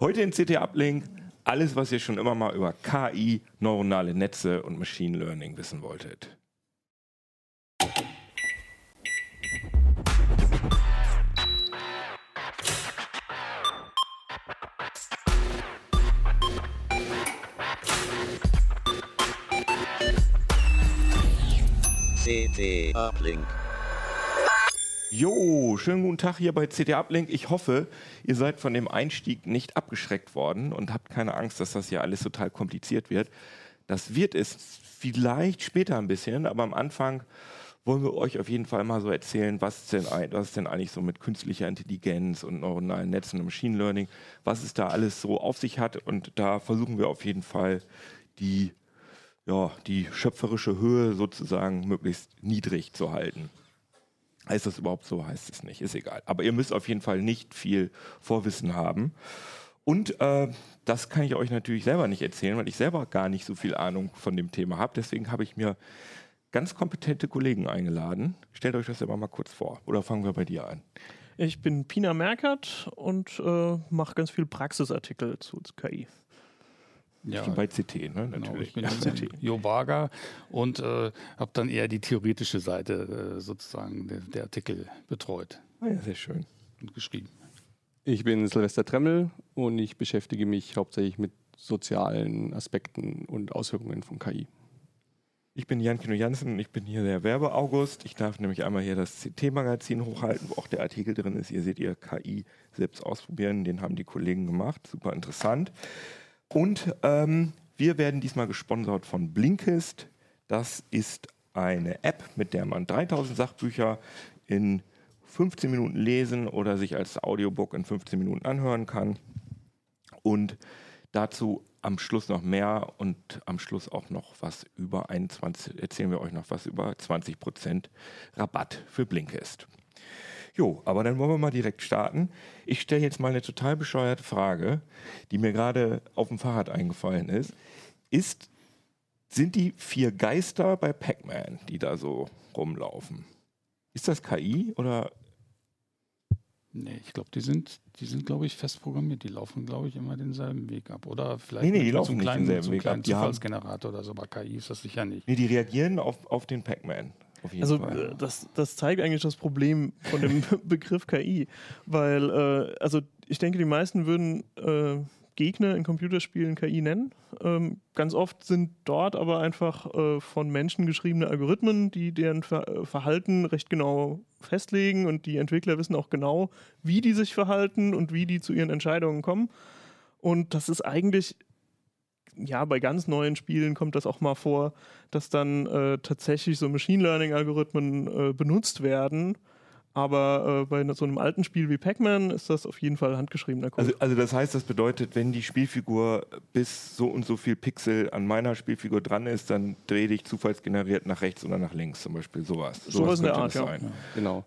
Heute in CT Uplink alles, was ihr schon immer mal über KI, neuronale Netze und Machine Learning wissen wolltet. CT Uplink. Jo, schönen guten Tag hier bei CT Uplink. Ich hoffe, ihr seid von dem Einstieg nicht abgeschreckt worden und habt keine Angst, dass das hier alles total kompliziert wird. Das wird es vielleicht später ein bisschen, aber am Anfang wollen wir euch auf jeden Fall mal so erzählen, was denn, was denn eigentlich so mit künstlicher Intelligenz und neuronalen Netzen und Machine Learning, was es da alles so auf sich hat. Und da versuchen wir auf jeden Fall die, ja, die schöpferische Höhe sozusagen möglichst niedrig zu halten. Heißt das überhaupt so? Heißt es nicht. Ist egal. Aber ihr müsst auf jeden Fall nicht viel Vorwissen haben. Und äh, das kann ich euch natürlich selber nicht erzählen, weil ich selber gar nicht so viel Ahnung von dem Thema habe. Deswegen habe ich mir ganz kompetente Kollegen eingeladen. Stellt euch das selber mal kurz vor. Oder fangen wir bei dir an? Ich bin Pina Merkert und äh, mache ganz viel Praxisartikel zu KI. Ja, ich bin bei CT, ne? Genau, natürlich. ich bin CT. Jo Barger und äh, habe dann eher die theoretische Seite äh, sozusagen der, der, Artikel betreut. Ah ja, sehr schön. Und geschrieben. Ich bin Silvester Tremmel und ich beschäftige mich hauptsächlich mit sozialen Aspekten und Auswirkungen von KI. Ich bin Jan Kino Jansen und ich bin hier der Werbe-August. Ich darf nämlich einmal hier das CT-Magazin hochhalten, wo auch der Artikel drin ist. Ihr seht ihr KI selbst ausprobieren. Den haben die Kollegen gemacht. Super interessant. Und ähm, wir werden diesmal gesponsert von Blinkist. Das ist eine App, mit der man 3000 Sachbücher in 15 Minuten lesen oder sich als Audiobook in 15 Minuten anhören kann. Und dazu am Schluss noch mehr und am Schluss auch noch was über 21, erzählen wir euch noch was über 20% Rabatt für Blinkist. Jo, aber dann wollen wir mal direkt starten. Ich stelle jetzt mal eine total bescheuerte Frage, die mir gerade auf dem Fahrrad eingefallen ist. Ist, sind die vier Geister bei Pac-Man, die da so rumlaufen? Ist das KI oder Nee, ich glaube, die sind, die sind, glaube ich, fest programmiert. Die laufen, glaube ich, immer denselben Weg ab. Oder vielleicht nee, nee, die laufen so einen kleinen, denselben so Weg kleinen ab. Zufallsgenerator oder so, aber KI ist das sicher nicht. Nee, die reagieren auf, auf den Pac-Man. Also äh, das, das zeigt eigentlich das Problem von dem Begriff KI, weil äh, also ich denke, die meisten würden äh, Gegner in Computerspielen KI nennen. Ähm, ganz oft sind dort aber einfach äh, von Menschen geschriebene Algorithmen, die deren Ver äh, Verhalten recht genau festlegen und die Entwickler wissen auch genau, wie die sich verhalten und wie die zu ihren Entscheidungen kommen. Und das ist eigentlich ja, bei ganz neuen Spielen kommt das auch mal vor, dass dann äh, tatsächlich so Machine Learning-Algorithmen äh, benutzt werden. Aber äh, bei so einem alten Spiel wie Pac-Man ist das auf jeden Fall handgeschriebener Code. Also, also das heißt, das bedeutet, wenn die Spielfigur bis so und so viel Pixel an meiner Spielfigur dran ist, dann drehe ich zufallsgeneriert nach rechts oder nach links, zum Beispiel sowas. Sowas, sowas in der Art, ja. ja. Genau.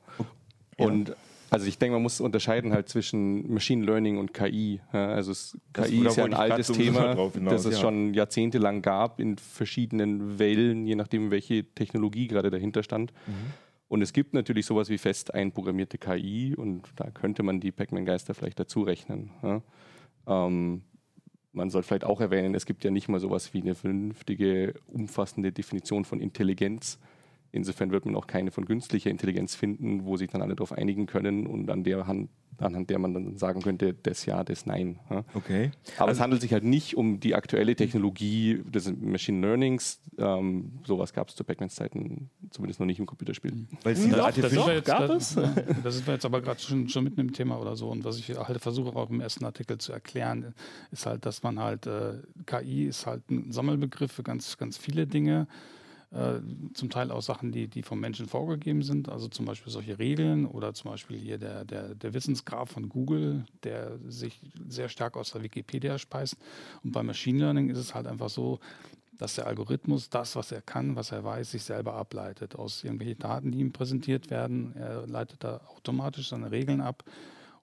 Und also ich denke, man muss unterscheiden halt zwischen Machine Learning und KI. Also es, KI ist ja ein altes Thema, hinaus, das es ja. schon jahrzehntelang gab in verschiedenen Wellen, je nachdem, welche Technologie gerade dahinter stand. Mhm. Und es gibt natürlich sowas wie fest einprogrammierte KI und da könnte man die Pac-Man-Geister vielleicht dazu rechnen. Ja. Ähm, man soll vielleicht auch erwähnen, es gibt ja nicht mal sowas wie eine vernünftige, umfassende Definition von Intelligenz. Insofern wird man auch keine von künstlicher Intelligenz finden, wo sich dann alle darauf einigen können und an der Hand, anhand der man dann sagen könnte, das Ja, das Nein. Okay. Aber also es handelt sich halt nicht um die aktuelle Technologie des Machine Learnings. Ähm, sowas gab es zu Pac-Mans Zeiten zumindest noch nicht im Computerspiel. Weil es ja, das, jetzt, gab es? das sind wir jetzt aber gerade schon, schon mitten im Thema oder so. Und was ich halt versuche auch im ersten Artikel zu erklären, ist halt, dass man halt, äh, KI ist halt ein Sammelbegriff für ganz, ganz viele Dinge. Äh, zum Teil auch Sachen, die, die vom Menschen vorgegeben sind, also zum Beispiel solche Regeln oder zum Beispiel hier der, der, der Wissensgraf von Google, der sich sehr stark aus der Wikipedia speist. Und beim Machine Learning ist es halt einfach so, dass der Algorithmus das, was er kann, was er weiß, sich selber ableitet aus irgendwelchen Daten, die ihm präsentiert werden. Er leitet da automatisch seine Regeln ab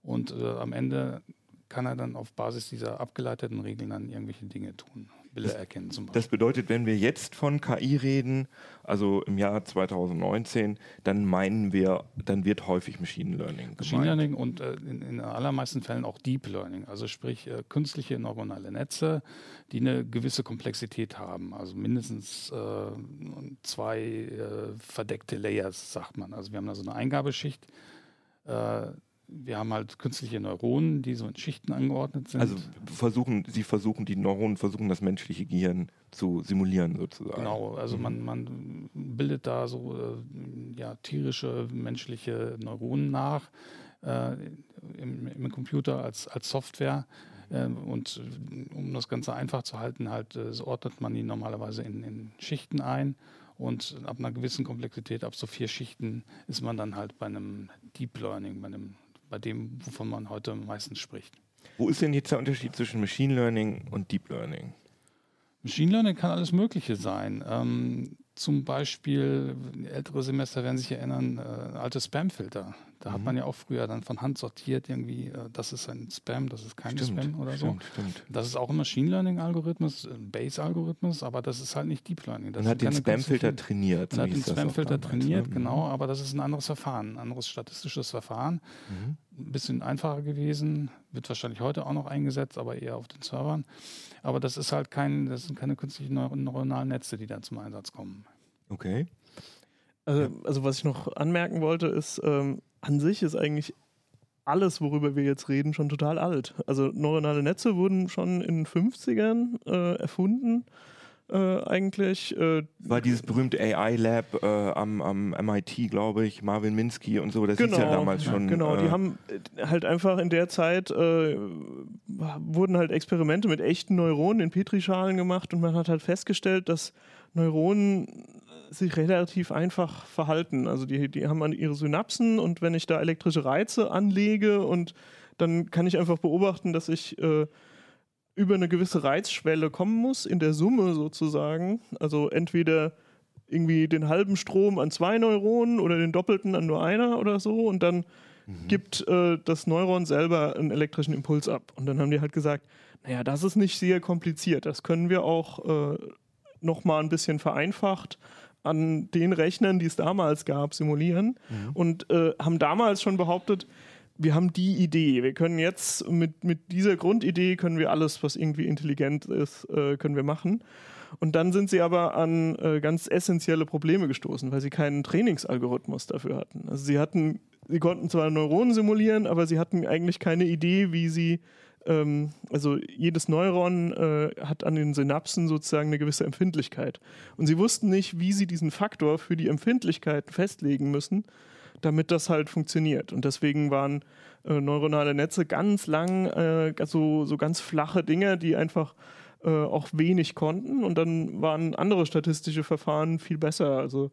und äh, am Ende kann er dann auf Basis dieser abgeleiteten Regeln dann irgendwelche Dinge tun. Bilder erkennen zum Beispiel. Das bedeutet, wenn wir jetzt von KI reden, also im Jahr 2019, dann meinen wir, dann wird häufig Machine Learning. Machine Learning und äh, in, in allermeisten Fällen auch Deep Learning, also sprich äh, künstliche neuronale Netze, die eine gewisse Komplexität haben, also mindestens äh, zwei äh, verdeckte Layers, sagt man. Also wir haben da so eine Eingabeschicht äh, wir haben halt künstliche Neuronen, die so in Schichten angeordnet sind. Also versuchen, sie versuchen, die Neuronen versuchen das menschliche Gehirn zu simulieren sozusagen. Genau, also mhm. man, man bildet da so äh, ja, tierische menschliche Neuronen nach äh, im, im, Computer als, als Software. Äh, und um das Ganze einfach zu halten, halt, äh, so ordnet man die normalerweise in, in Schichten ein. Und ab einer gewissen Komplexität, ab so vier Schichten, ist man dann halt bei einem Deep Learning, bei einem bei dem, wovon man heute meistens spricht. Wo ist denn jetzt der Unterschied zwischen Machine Learning und Deep Learning? Machine Learning kann alles Mögliche sein. Ähm, zum Beispiel, ältere Semester werden sich erinnern, äh, alte Spam-Filter. Da mhm. hat man ja auch früher dann von Hand sortiert, irgendwie, äh, das ist ein Spam, das ist kein stimmt, Spam oder stimmt, so. Stimmt. Das ist auch ein Machine Learning-Algorithmus, ein Base-Algorithmus, aber das ist halt nicht Deep Learning. Das man hat den Spam-Filter trainiert. Man hat den Spam-Filter trainiert, ne? genau, aber das ist ein anderes Verfahren, ein anderes statistisches Verfahren. Mhm. Ein bisschen einfacher gewesen, wird wahrscheinlich heute auch noch eingesetzt, aber eher auf den Servern. Aber das ist halt kein, das sind keine künstlichen neuronalen Netze, die da zum Einsatz kommen. Okay. Also, also was ich noch anmerken wollte, ist, ähm, an sich ist eigentlich alles, worüber wir jetzt reden, schon total alt. Also neuronale Netze wurden schon in den 50ern äh, erfunden. Äh, eigentlich. Äh, War dieses berühmte AI-Lab äh, am, am, MIT, glaube ich, Marvin Minsky und so, das genau, ist ja damals schon. Genau, die äh, haben äh, halt einfach in der Zeit äh, wurden halt Experimente mit echten Neuronen in Petrischalen gemacht und man hat halt festgestellt, dass Neuronen sich relativ einfach verhalten. Also die, die haben an ihre Synapsen und wenn ich da elektrische Reize anlege und dann kann ich einfach beobachten, dass ich äh, über eine gewisse Reizschwelle kommen muss, in der Summe sozusagen. Also entweder irgendwie den halben Strom an zwei Neuronen oder den doppelten an nur einer oder so und dann mhm. gibt äh, das Neuron selber einen elektrischen Impuls ab. Und dann haben die halt gesagt, naja, das ist nicht sehr kompliziert, das können wir auch äh, nochmal ein bisschen vereinfacht an den Rechnern, die es damals gab, simulieren mhm. und äh, haben damals schon behauptet, wir haben die Idee. Wir können jetzt mit, mit dieser Grundidee können wir alles, was irgendwie intelligent ist, äh, können wir machen. Und dann sind sie aber an äh, ganz essentielle Probleme gestoßen, weil sie keinen Trainingsalgorithmus dafür hatten. Also sie hatten, sie konnten zwar Neuronen simulieren, aber sie hatten eigentlich keine Idee, wie sie ähm, also jedes Neuron äh, hat an den Synapsen sozusagen eine gewisse Empfindlichkeit. Und sie wussten nicht, wie sie diesen Faktor für die Empfindlichkeit festlegen müssen, damit das halt funktioniert. Und deswegen waren äh, neuronale Netze ganz lang äh, so, so ganz flache Dinge, die einfach äh, auch wenig konnten und dann waren andere statistische Verfahren viel besser. Also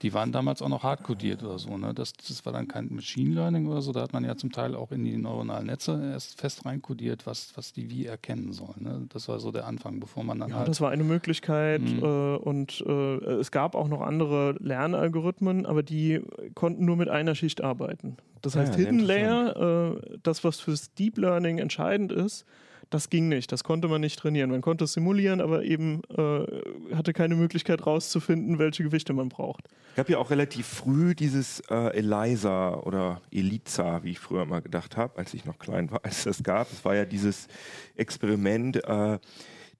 die waren damals auch noch hardcodiert oder so. Ne? Das, das war dann kein Machine Learning oder so. Da hat man ja zum Teil auch in die neuronalen Netze erst fest reinkodiert, was, was die wie erkennen sollen. Ne? Das war so der Anfang, bevor man dann ja, halt das war eine Möglichkeit mhm. äh, und äh, es gab auch noch andere Lernalgorithmen, aber die konnten nur mit einer Schicht arbeiten. Das heißt, ja, Hidden Layer, das, was fürs Deep Learning entscheidend ist, das ging nicht, das konnte man nicht trainieren. Man konnte es simulieren, aber eben äh, hatte keine Möglichkeit rauszufinden, welche Gewichte man braucht. Es gab ja auch relativ früh dieses äh, ELISA oder ELIZA, wie ich früher mal gedacht habe, als ich noch klein war, als das gab. Es war ja dieses Experiment, äh,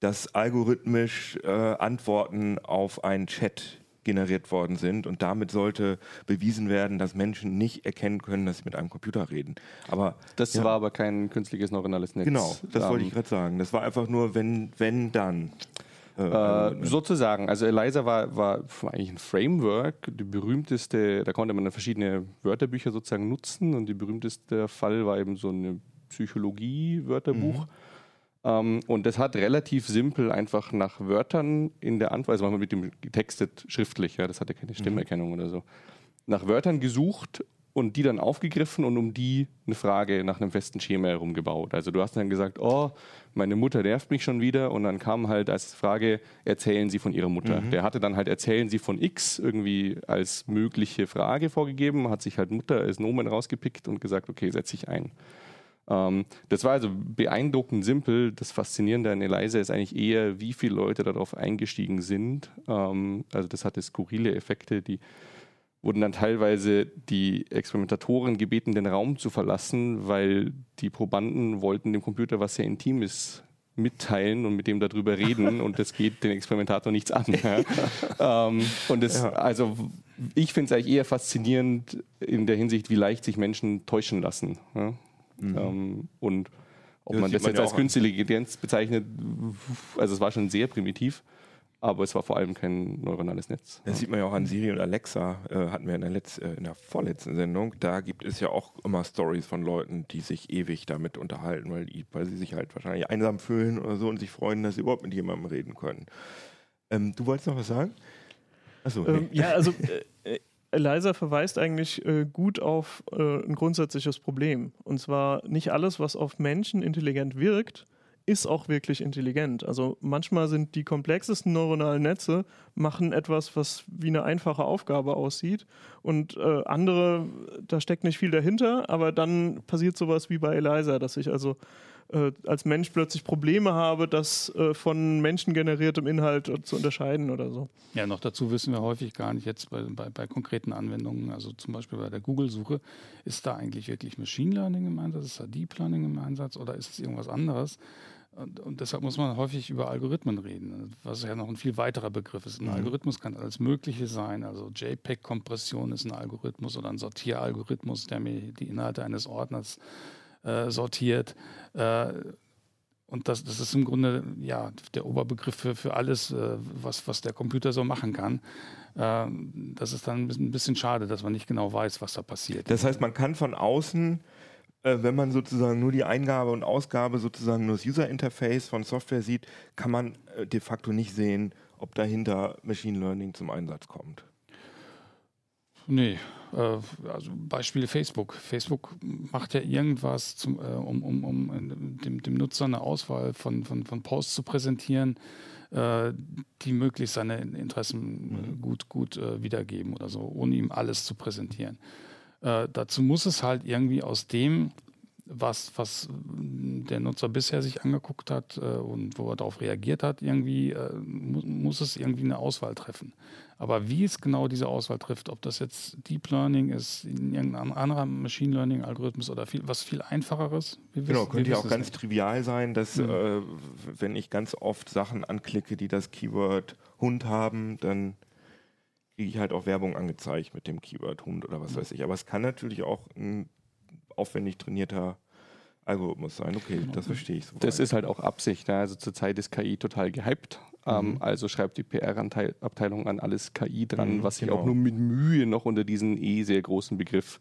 das algorithmisch äh, Antworten auf einen Chat generiert worden sind und damit sollte bewiesen werden, dass Menschen nicht erkennen können, dass sie mit einem Computer reden. Aber das ja, war aber kein künstliches neuronales Netz. Genau, das ähm, wollte ich gerade sagen. Das war einfach nur wenn, wenn, dann. Äh, äh, sozusagen, also Eliza war, war eigentlich ein Framework, die berühmteste, da konnte man verschiedene Wörterbücher sozusagen nutzen und die berühmteste Fall war eben so ein Psychologie-Wörterbuch. Mhm ähm, und das hat relativ simpel einfach nach Wörtern in der Antwort, also manchmal mit dem getextet schriftlich, ja, das hatte keine mhm. Stimmerkennung mhm. oder so, nach Wörtern gesucht und die dann aufgegriffen und um die eine Frage nach einem festen Schema herumgebaut. Also du hast dann gesagt, oh, meine Mutter nervt mich schon wieder und dann kam halt als Frage, erzählen Sie von Ihrer Mutter. Mhm. Der hatte dann halt erzählen Sie von X irgendwie als mögliche Frage vorgegeben, hat sich halt Mutter als Nomen rausgepickt und gesagt, okay, setze ich ein. Ähm, das war also beeindruckend simpel. Das Faszinierende an ELISA ist eigentlich eher, wie viele Leute darauf eingestiegen sind. Ähm, also das hatte skurrile Effekte, die wurden dann teilweise die Experimentatoren gebeten, den Raum zu verlassen, weil die Probanden wollten dem Computer was sehr Intimes mitteilen und mit dem darüber reden und das geht den Experimentator nichts an. Ja. ähm, und das, ja. also ich finde es eigentlich eher faszinierend in der Hinsicht, wie leicht sich Menschen täuschen lassen. Ja. Mhm. Ähm, und ob das man das jetzt als künstliche Intelligenz bezeichnet, also es war schon sehr primitiv aber es war vor allem kein neuronales Netz. Das sieht man ja auch an Siri und Alexa, äh, hatten wir in der, Letz-, äh, in der vorletzten Sendung. Da gibt es ja auch immer Stories von Leuten, die sich ewig damit unterhalten, weil, weil sie sich halt wahrscheinlich einsam fühlen oder so und sich freuen, dass sie überhaupt mit jemandem reden können. Ähm, du wolltest noch was sagen? Achso, ähm, nee. Ja, also äh, Eliza verweist eigentlich äh, gut auf äh, ein grundsätzliches Problem. Und zwar nicht alles, was auf Menschen intelligent wirkt, ist auch wirklich intelligent. Also manchmal sind die komplexesten neuronalen Netze machen etwas, was wie eine einfache Aufgabe aussieht und äh, andere, da steckt nicht viel dahinter, aber dann passiert sowas wie bei Eliza, dass ich also äh, als Mensch plötzlich Probleme habe, das äh, von menschengeneriertem Inhalt zu unterscheiden oder so. Ja, noch dazu wissen wir häufig gar nicht jetzt bei, bei, bei konkreten Anwendungen, also zum Beispiel bei der Google-Suche, ist da eigentlich wirklich Machine Learning im Einsatz, ist da Deep Learning im Einsatz oder ist es irgendwas anderes? Und, und, deshalb muss man häufig über Algorithmen reden, was ja noch ein viel weiterer Begriff ist. Ein mhm. Algorithmus kann alles Mögliche sein. Also JPEG-Kompression ist ein Algorithmus oder ein Sortieralgorithmus, der mir die Inhalte eines Ordners äh, sortiert. Äh, und das, das ist im Grunde ja, der Oberbegriff für, für alles, äh, was, was der Computer so machen kann. Äh, das ist dann ein bisschen, schade, dass man nicht genau weiß, was da passiert. Das heißt, man kann von außen äh, wenn man sozusagen nur die Eingabe und Ausgabe, sozusagen nur das User-Interface von Software sieht, kann man äh, de facto nicht sehen, ob dahinter Machine Learning zum Einsatz kommt. Nee, also Beispiel Facebook. Facebook macht ja irgendwas, zum, äh, um, um, um dem, dem, Nutzer eine Auswahl von, von, von Posts zu präsentieren, äh, die möglichst seine Interessen mhm. gut, gut äh, wiedergeben oder so, ohne ihm alles zu präsentieren. Äh, dazu muss es halt irgendwie aus dem, was, was der Nutzer bisher sich angeguckt hat äh, und wo er darauf reagiert hat, irgendwie äh, mu muss es irgendwie eine Auswahl treffen. Aber wie es genau diese Auswahl trifft, ob das jetzt Deep Learning ist, irgendein anderer Machine Learning Algorithmus oder viel, was viel einfacheres. Genau, könnte ja auch ganz nicht. trivial sein, dass mhm. äh, wenn ich ganz oft Sachen anklicke, die das Keyword Hund haben, dann kriege ich halt auch Werbung angezeigt mit dem Keyword Hund oder was weiß ich. Aber es kann natürlich auch ein aufwendig trainierter Algorithmus sein. Okay, genau. das verstehe ich. So das ist halt auch Absicht. Ne? Also zurzeit ist KI total gehypt. Ähm, mhm. also schreibt die PR-Abteilung an alles KI dran, mhm, was sich genau. auch nur mit Mühe noch unter diesen eh sehr großen Begriff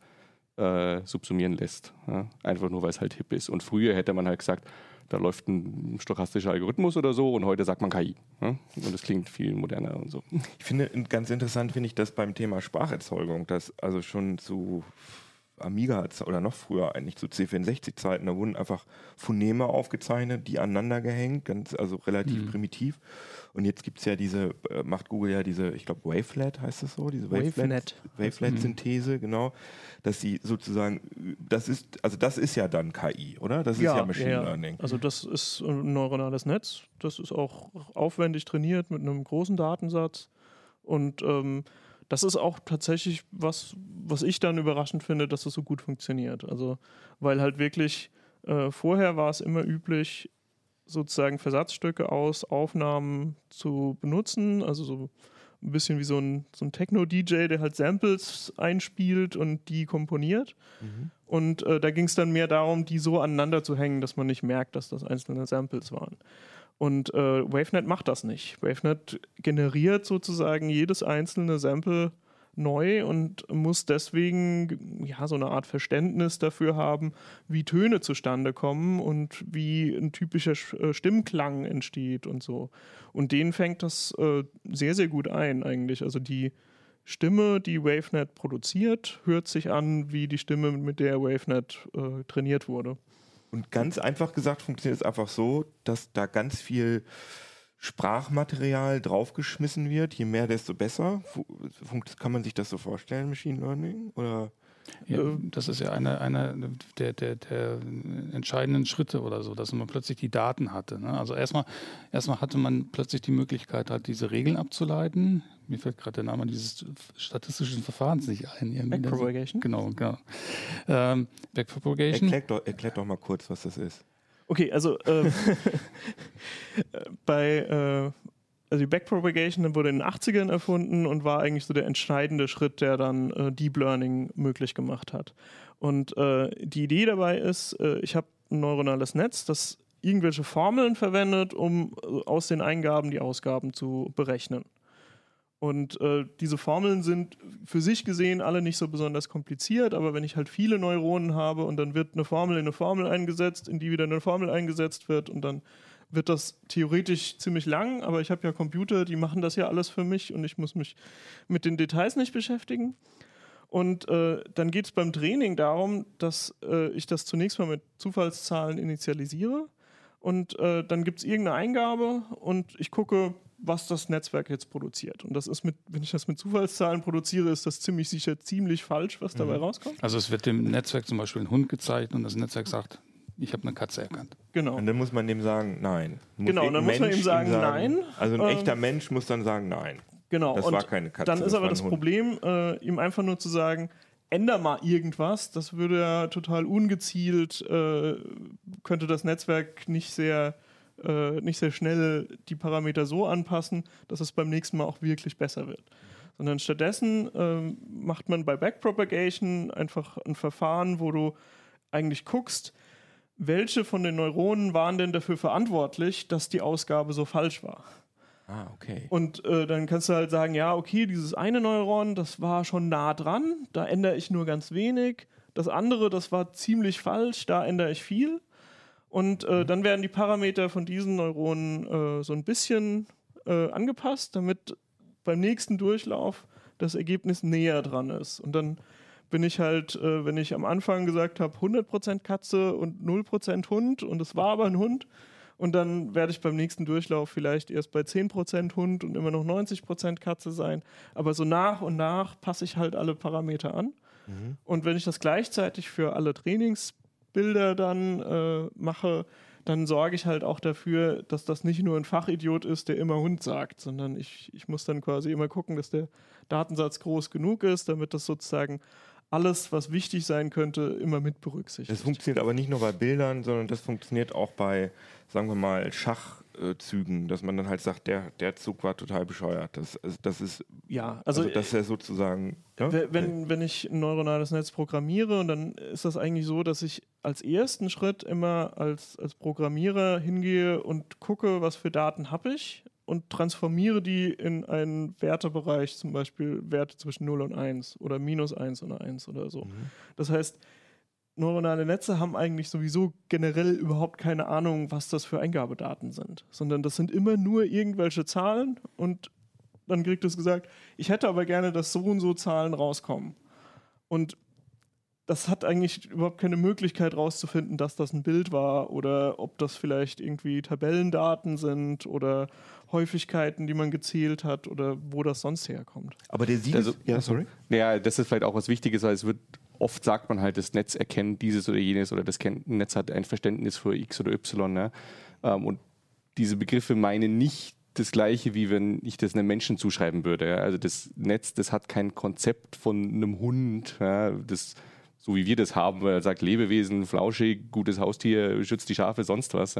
äh, subsumieren lässt. Ja? Einfach nur, weil es halt hip ist. Und früher hätte man halt gesagt, da läuft ein stochastischer Algorithmus oder so und heute sagt man KI. Ne? Und das klingt viel moderner und so. Ich finde ganz interessant, finde ich das beim Thema Spracherzeugung, dass also schon zu Amiga oder noch früher eigentlich zu C64-Zeiten, da wurden einfach Phoneme aufgezeichnet, die aneinander gehängt, ganz, also relativ mhm. primitiv. Und jetzt gibt es ja diese, äh, macht Google ja diese, ich glaube Wavelet heißt das so, diese Wavelet, Wavelet-Synthese, mhm. genau, dass sie sozusagen, das ist, also das ist ja dann KI, oder? Das ist ja, ja Machine ja. Learning. Also das ist ein neuronales Netz, das ist auch aufwendig trainiert mit einem großen Datensatz und ähm, das ist auch tatsächlich was, was ich dann überraschend finde, dass das so gut funktioniert. Also, weil halt wirklich äh, vorher war es immer üblich, sozusagen Versatzstücke aus Aufnahmen zu benutzen. Also so ein bisschen wie so ein, so ein Techno-DJ, der halt Samples einspielt und die komponiert. Mhm. Und äh, da ging es dann mehr darum, die so aneinander zu hängen, dass man nicht merkt, dass das einzelne Samples waren. Und äh, WaveNet macht das nicht. WaveNet generiert sozusagen jedes einzelne Sample neu und muss deswegen ja so eine Art Verständnis dafür haben, wie Töne zustande kommen und wie ein typischer äh, Stimmklang entsteht und so. Und den fängt das äh, sehr, sehr gut ein eigentlich. Also die Stimme, die WaveNet produziert, hört sich an wie die Stimme, mit der WaveNet äh, trainiert wurde. Und ganz einfach gesagt funktioniert es einfach so, dass da ganz viel Sprachmaterial draufgeschmissen wird. Je mehr, desto besser. Kann man sich das so vorstellen, Machine Learning? Oder? Ja, äh, das ist ja einer eine der, der, der, entscheidenden Schritte oder so, dass man plötzlich die Daten hatte. Ne? Also erstmal, erstmal hatte man plötzlich die Möglichkeit, halt diese Regeln abzuleiten. Mir fällt gerade der Name dieses statistischen Verfahrens nicht ein. Backpropagation? Genau, genau. Ähm, Backpropagation. Erklärt doch, erklärt doch mal kurz, was das ist. Okay, also äh, bei äh, also die Backpropagation wurde in den 80ern erfunden und war eigentlich so der entscheidende Schritt, der dann äh, Deep Learning möglich gemacht hat. Und äh, die Idee dabei ist, äh, ich habe ein neuronales Netz, das irgendwelche Formeln verwendet, um äh, aus den Eingaben die Ausgaben zu berechnen. Und äh, diese Formeln sind für sich gesehen alle nicht so besonders kompliziert, aber wenn ich halt viele Neuronen habe und dann wird eine Formel in eine Formel eingesetzt, in die wieder eine Formel eingesetzt wird und dann wird das theoretisch ziemlich lang, aber ich habe ja Computer, die machen das ja alles für mich und ich muss mich mit den Details nicht beschäftigen. Und äh, dann geht es beim Training darum, dass äh, ich das zunächst mal mit Zufallszahlen initialisiere und äh, dann gibt es irgendeine Eingabe und ich gucke, was das Netzwerk jetzt produziert. Und das ist mit, wenn ich das mit Zufallszahlen produziere, ist das ziemlich sicher ziemlich falsch, was dabei mhm. rauskommt. Also es wird dem Netzwerk zum Beispiel ein Hund gezeigt und das Netzwerk sagt, ich habe eine Katze erkannt. Genau. Und dann muss man dem sagen, nein. Muss genau, dann muss man ihm sagen, sagen, nein. Also ein ähm, echter Mensch muss dann sagen, nein. Genau. Das und war keine Katze. Dann ist aber das Hund. Problem, äh, ihm einfach nur zu sagen, änder mal irgendwas. Das würde ja total ungezielt, äh, könnte das Netzwerk nicht sehr, äh, nicht sehr schnell die Parameter so anpassen, dass es beim nächsten Mal auch wirklich besser wird. Sondern stattdessen ähm, macht man bei Backpropagation einfach ein Verfahren, wo du eigentlich guckst, welche von den Neuronen waren denn dafür verantwortlich, dass die Ausgabe so falsch war. Ah, okay. Und äh, dann kannst du halt sagen, ja, okay, dieses eine Neuron, das war schon nah dran, da ändere ich nur ganz wenig. Das andere, das war ziemlich falsch, da ändere ich viel. Und äh, mhm. dann werden die Parameter von diesen Neuronen äh, so ein bisschen äh, angepasst, damit beim nächsten Durchlauf das Ergebnis näher dran ist. Und dann bin ich halt, äh, wenn ich am Anfang gesagt habe, 100% Katze und 0% Hund und es war aber ein Hund. Und dann werde ich beim nächsten Durchlauf vielleicht erst bei 10% Hund und immer noch 90% Katze sein. Aber so nach und nach passe ich halt alle Parameter an. Mhm. Und wenn ich das gleichzeitig für alle Trainingsbilder dann äh, mache, dann sorge ich halt auch dafür, dass das nicht nur ein Fachidiot ist, der immer Hund sagt, sondern ich, ich muss dann quasi immer gucken, dass der Datensatz groß genug ist, damit das sozusagen alles, was wichtig sein könnte, immer mit berücksichtigt. Das funktioniert aber nicht nur bei Bildern, sondern das funktioniert auch bei, sagen wir mal, Schachzügen, dass man dann halt sagt, der, der Zug war total bescheuert. Das, das ist, ja, also, also dass er sozusagen. Ne? Wenn, wenn ich ein neuronales Netz programmiere, und dann ist das eigentlich so, dass ich als ersten Schritt immer als, als Programmierer hingehe und gucke, was für Daten habe ich und transformiere die in einen Wertebereich, zum Beispiel Werte zwischen 0 und 1 oder minus 1 und 1 oder so. Mhm. Das heißt, neuronale Netze haben eigentlich sowieso generell überhaupt keine Ahnung, was das für Eingabedaten sind, sondern das sind immer nur irgendwelche Zahlen und dann kriegt es gesagt, ich hätte aber gerne, dass so und so Zahlen rauskommen. Und das hat eigentlich überhaupt keine Möglichkeit rauszufinden, dass das ein Bild war oder ob das vielleicht irgendwie Tabellendaten sind oder Häufigkeiten, die man gezählt hat oder wo das sonst herkommt. Aber der sieht, also, ja, sorry. Ja, das ist vielleicht auch was Wichtiges, weil es wird oft sagt man halt, das Netz erkennt dieses oder jenes oder das Netz hat ein Verständnis für X oder Y. Ne? Ähm, und diese Begriffe meinen nicht das Gleiche, wie wenn ich das einem Menschen zuschreiben würde. Also das Netz, das hat kein Konzept von einem Hund, das so wie wir das haben, weil er sagt Lebewesen, flauschig, gutes Haustier, schützt die Schafe, sonst was.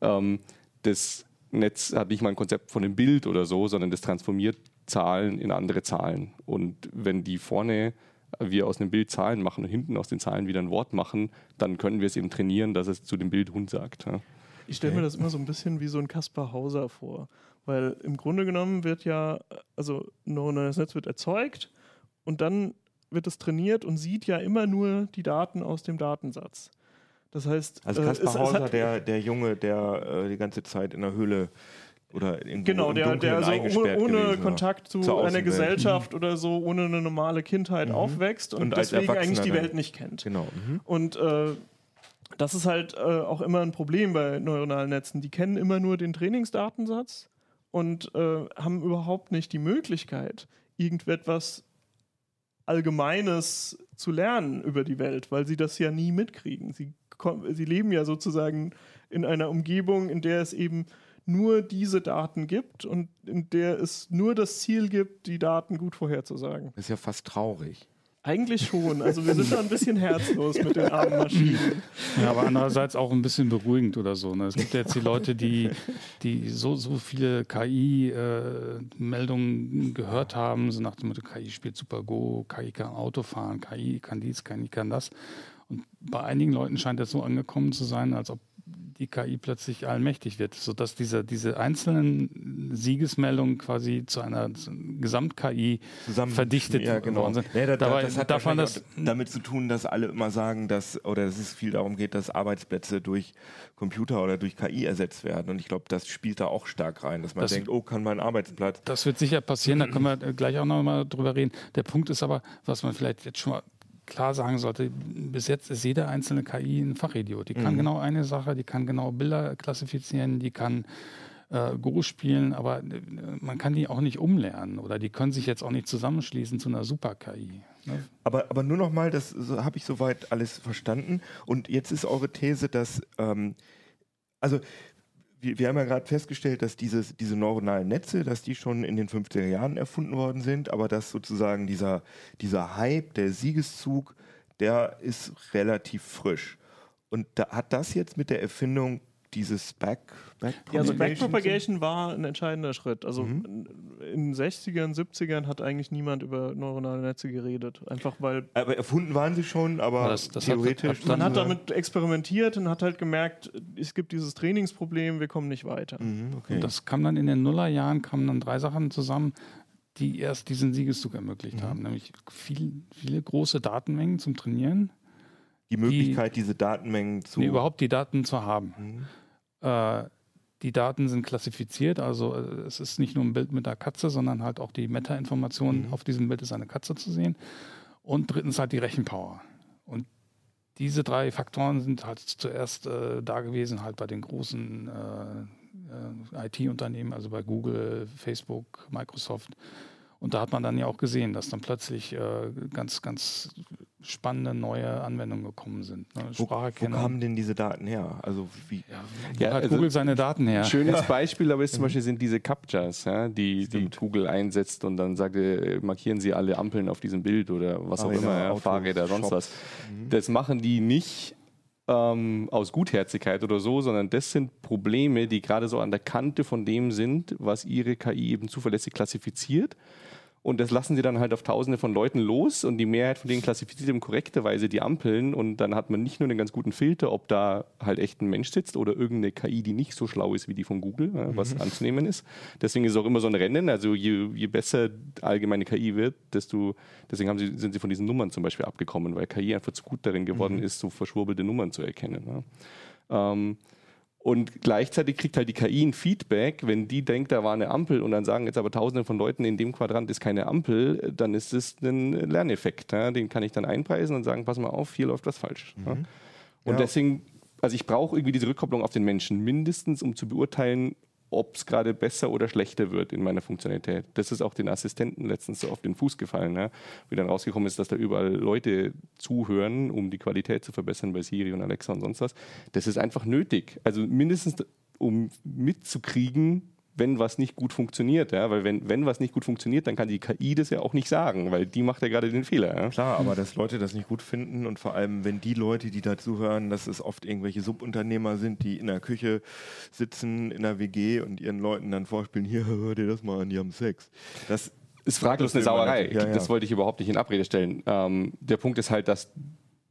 Ähm, das Netz hat nicht mal ein Konzept von einem Bild oder so, sondern das transformiert Zahlen in andere Zahlen. Und wenn die vorne wir aus einem Bild Zahlen machen und hinten aus den Zahlen wieder ein Wort machen, dann können wir es eben trainieren, dass es zu dem Bild Hund sagt. Ja. Ich stelle mir das immer so ein bisschen wie so ein Kaspar Hauser vor. Weil im Grunde genommen wird ja, also ein neues Netz wird erzeugt und dann wird es trainiert und sieht ja immer nur die Daten aus dem Datensatz. Das heißt, also Kaspar äh, Hauser, der, der Junge, der äh, die ganze Zeit in der Höhle oder in Genau, der, der also ohne, ohne Kontakt zu einer Gesellschaft mhm. oder so, ohne eine normale Kindheit mhm. aufwächst und, und deswegen eigentlich die Welt nicht kennt. Genau. Mhm. Und äh, das ist halt äh, auch immer ein Problem bei neuronalen Netzen. Die kennen immer nur den Trainingsdatensatz und äh, haben überhaupt nicht die Möglichkeit, irgendetwas Allgemeines zu lernen über die Welt, weil sie das ja nie mitkriegen. Sie, sie leben ja sozusagen in einer Umgebung, in der es eben nur diese Daten gibt und in der es nur das Ziel gibt, die Daten gut vorherzusagen. Das ist ja fast traurig. Eigentlich schon. Also wir sind da ein bisschen herzlos mit den armen Maschinen. Ja, aber andererseits auch ein bisschen beruhigend oder so. Ne? Es gibt ja jetzt die Leute, die, die so, so viele KI-Meldungen äh, gehört haben, so nach dem Motto, KI spielt super Go, KI kann Auto fahren, KI kann dies, KI kann das. Und bei einigen Leuten scheint das so angekommen zu sein, als ob die KI plötzlich allmächtig wird, sodass diese, diese einzelnen Siegesmeldungen quasi zu einer Gesamt-KI verdichtet ja, genau. sind. Nee, da, Dabei, das hat davon das damit zu tun, dass alle immer sagen, dass, oder dass es viel darum geht, dass Arbeitsplätze durch Computer oder durch KI ersetzt werden. Und ich glaube, das spielt da auch stark rein, dass man das, denkt, oh, kann mein Arbeitsplatz. Das wird sicher passieren, da können wir gleich auch noch mal drüber reden. Der Punkt ist aber, was man vielleicht jetzt schon mal klar sagen sollte, bis jetzt ist jede einzelne KI ein Fachidiot. Die kann mhm. genau eine Sache, die kann genau Bilder klassifizieren, die kann äh, Go spielen, aber äh, man kann die auch nicht umlernen oder die können sich jetzt auch nicht zusammenschließen zu einer Super-KI. Ne? Aber, aber nur noch mal, das so, habe ich soweit alles verstanden. Und jetzt ist eure These, dass ähm, also wir, wir haben ja gerade festgestellt, dass dieses, diese neuronalen Netze, dass die schon in den 50er Jahren erfunden worden sind, aber dass sozusagen dieser, dieser Hype, der Siegeszug, der ist relativ frisch. Und da hat das jetzt mit der Erfindung dieses Back, Backpropagation? Ja, also Backpropagation war ein entscheidender Schritt. Also mhm. in den 60ern, 70ern hat eigentlich niemand über neuronale Netze geredet. Einfach weil. Aber erfunden waren sie schon, aber das, das theoretisch. Hat, man hat damit experimentiert und hat halt gemerkt, es gibt dieses Trainingsproblem, wir kommen nicht weiter. Mhm, okay. Und das kam dann in den Nullerjahren, kamen dann drei Sachen zusammen die erst diesen Siegeszug ermöglicht mhm. haben, nämlich viel, viele große Datenmengen zum Trainieren, die Möglichkeit, die, diese Datenmengen zu. Nee, überhaupt die Daten zu haben. Mhm. Äh, die Daten sind klassifiziert, also äh, es ist nicht nur ein Bild mit einer Katze, sondern halt auch die Meta-Information mhm. auf diesem Bild ist eine Katze zu sehen. Und drittens halt die Rechenpower. Und diese drei Faktoren sind halt zuerst äh, da gewesen, halt bei den großen äh, äh IT-Unternehmen, also bei Google, Facebook, Microsoft. Und da hat man dann ja auch gesehen, dass dann plötzlich äh, ganz, ganz spannende neue Anwendungen gekommen sind. Ne? Wo, wo, kamen denn diese Daten her? Also wie ja, ja hat also Google seine Daten her? Schönes Beispiel, aber ist zum Beispiel sind diese Captchas, ja, die, die Google einsetzt und dann sagt, äh, markieren Sie alle Ampeln auf diesem Bild oder was auch immer, ja, Fahrräder, sonst was. Mhm. Das machen die nicht ähm, aus Gutherzigkeit oder so, sondern das sind Probleme, die gerade so an der Kante von dem sind, was ihre KI eben zuverlässig klassifiziert. Und das lassen sie dann halt auf Tausende von Leuten los und die Mehrheit von denen klassifiziert eben korrekterweise die Ampeln und dann hat man nicht nur einen ganz guten Filter, ob da halt echt ein Mensch sitzt oder irgendeine KI, die nicht so schlau ist wie die von Google, was mhm. anzunehmen ist. Deswegen ist es auch immer so ein Rennen. Also je, je besser allgemeine KI wird, desto, deswegen haben sie, sind sie von diesen Nummern zum Beispiel abgekommen, weil KI einfach zu gut darin geworden mhm. ist, so verschwurbelte Nummern zu erkennen. Ähm, und gleichzeitig kriegt halt die KI ein Feedback, wenn die denkt, da war eine Ampel und dann sagen jetzt aber tausende von Leuten, in dem Quadrant ist keine Ampel, dann ist es ein Lerneffekt. Ja? Den kann ich dann einpreisen und sagen, pass mal auf, hier läuft was falsch. Mhm. Ja? Und ja. deswegen, also ich brauche irgendwie diese Rückkopplung auf den Menschen, mindestens um zu beurteilen, ob es gerade besser oder schlechter wird in meiner Funktionalität. Das ist auch den Assistenten letztens so auf den Fuß gefallen, ja? wie dann rausgekommen ist, dass da überall Leute zuhören, um die Qualität zu verbessern bei Siri und Alexa und sonst was. Das ist einfach nötig. Also mindestens, um mitzukriegen, wenn was nicht gut funktioniert. Ja? Weil wenn, wenn was nicht gut funktioniert, dann kann die KI das ja auch nicht sagen, weil die macht ja gerade den Fehler. Ja? Klar, aber dass Leute das nicht gut finden und vor allem, wenn die Leute, die dazu hören, dass es oft irgendwelche Subunternehmer sind, die in der Küche sitzen, in der WG und ihren Leuten dann vorspielen, hier, hör dir das mal an, die haben Sex. Das ist fraglos eine Sauerei. Ja, ja. Das wollte ich überhaupt nicht in Abrede stellen. Ähm, der Punkt ist halt, dass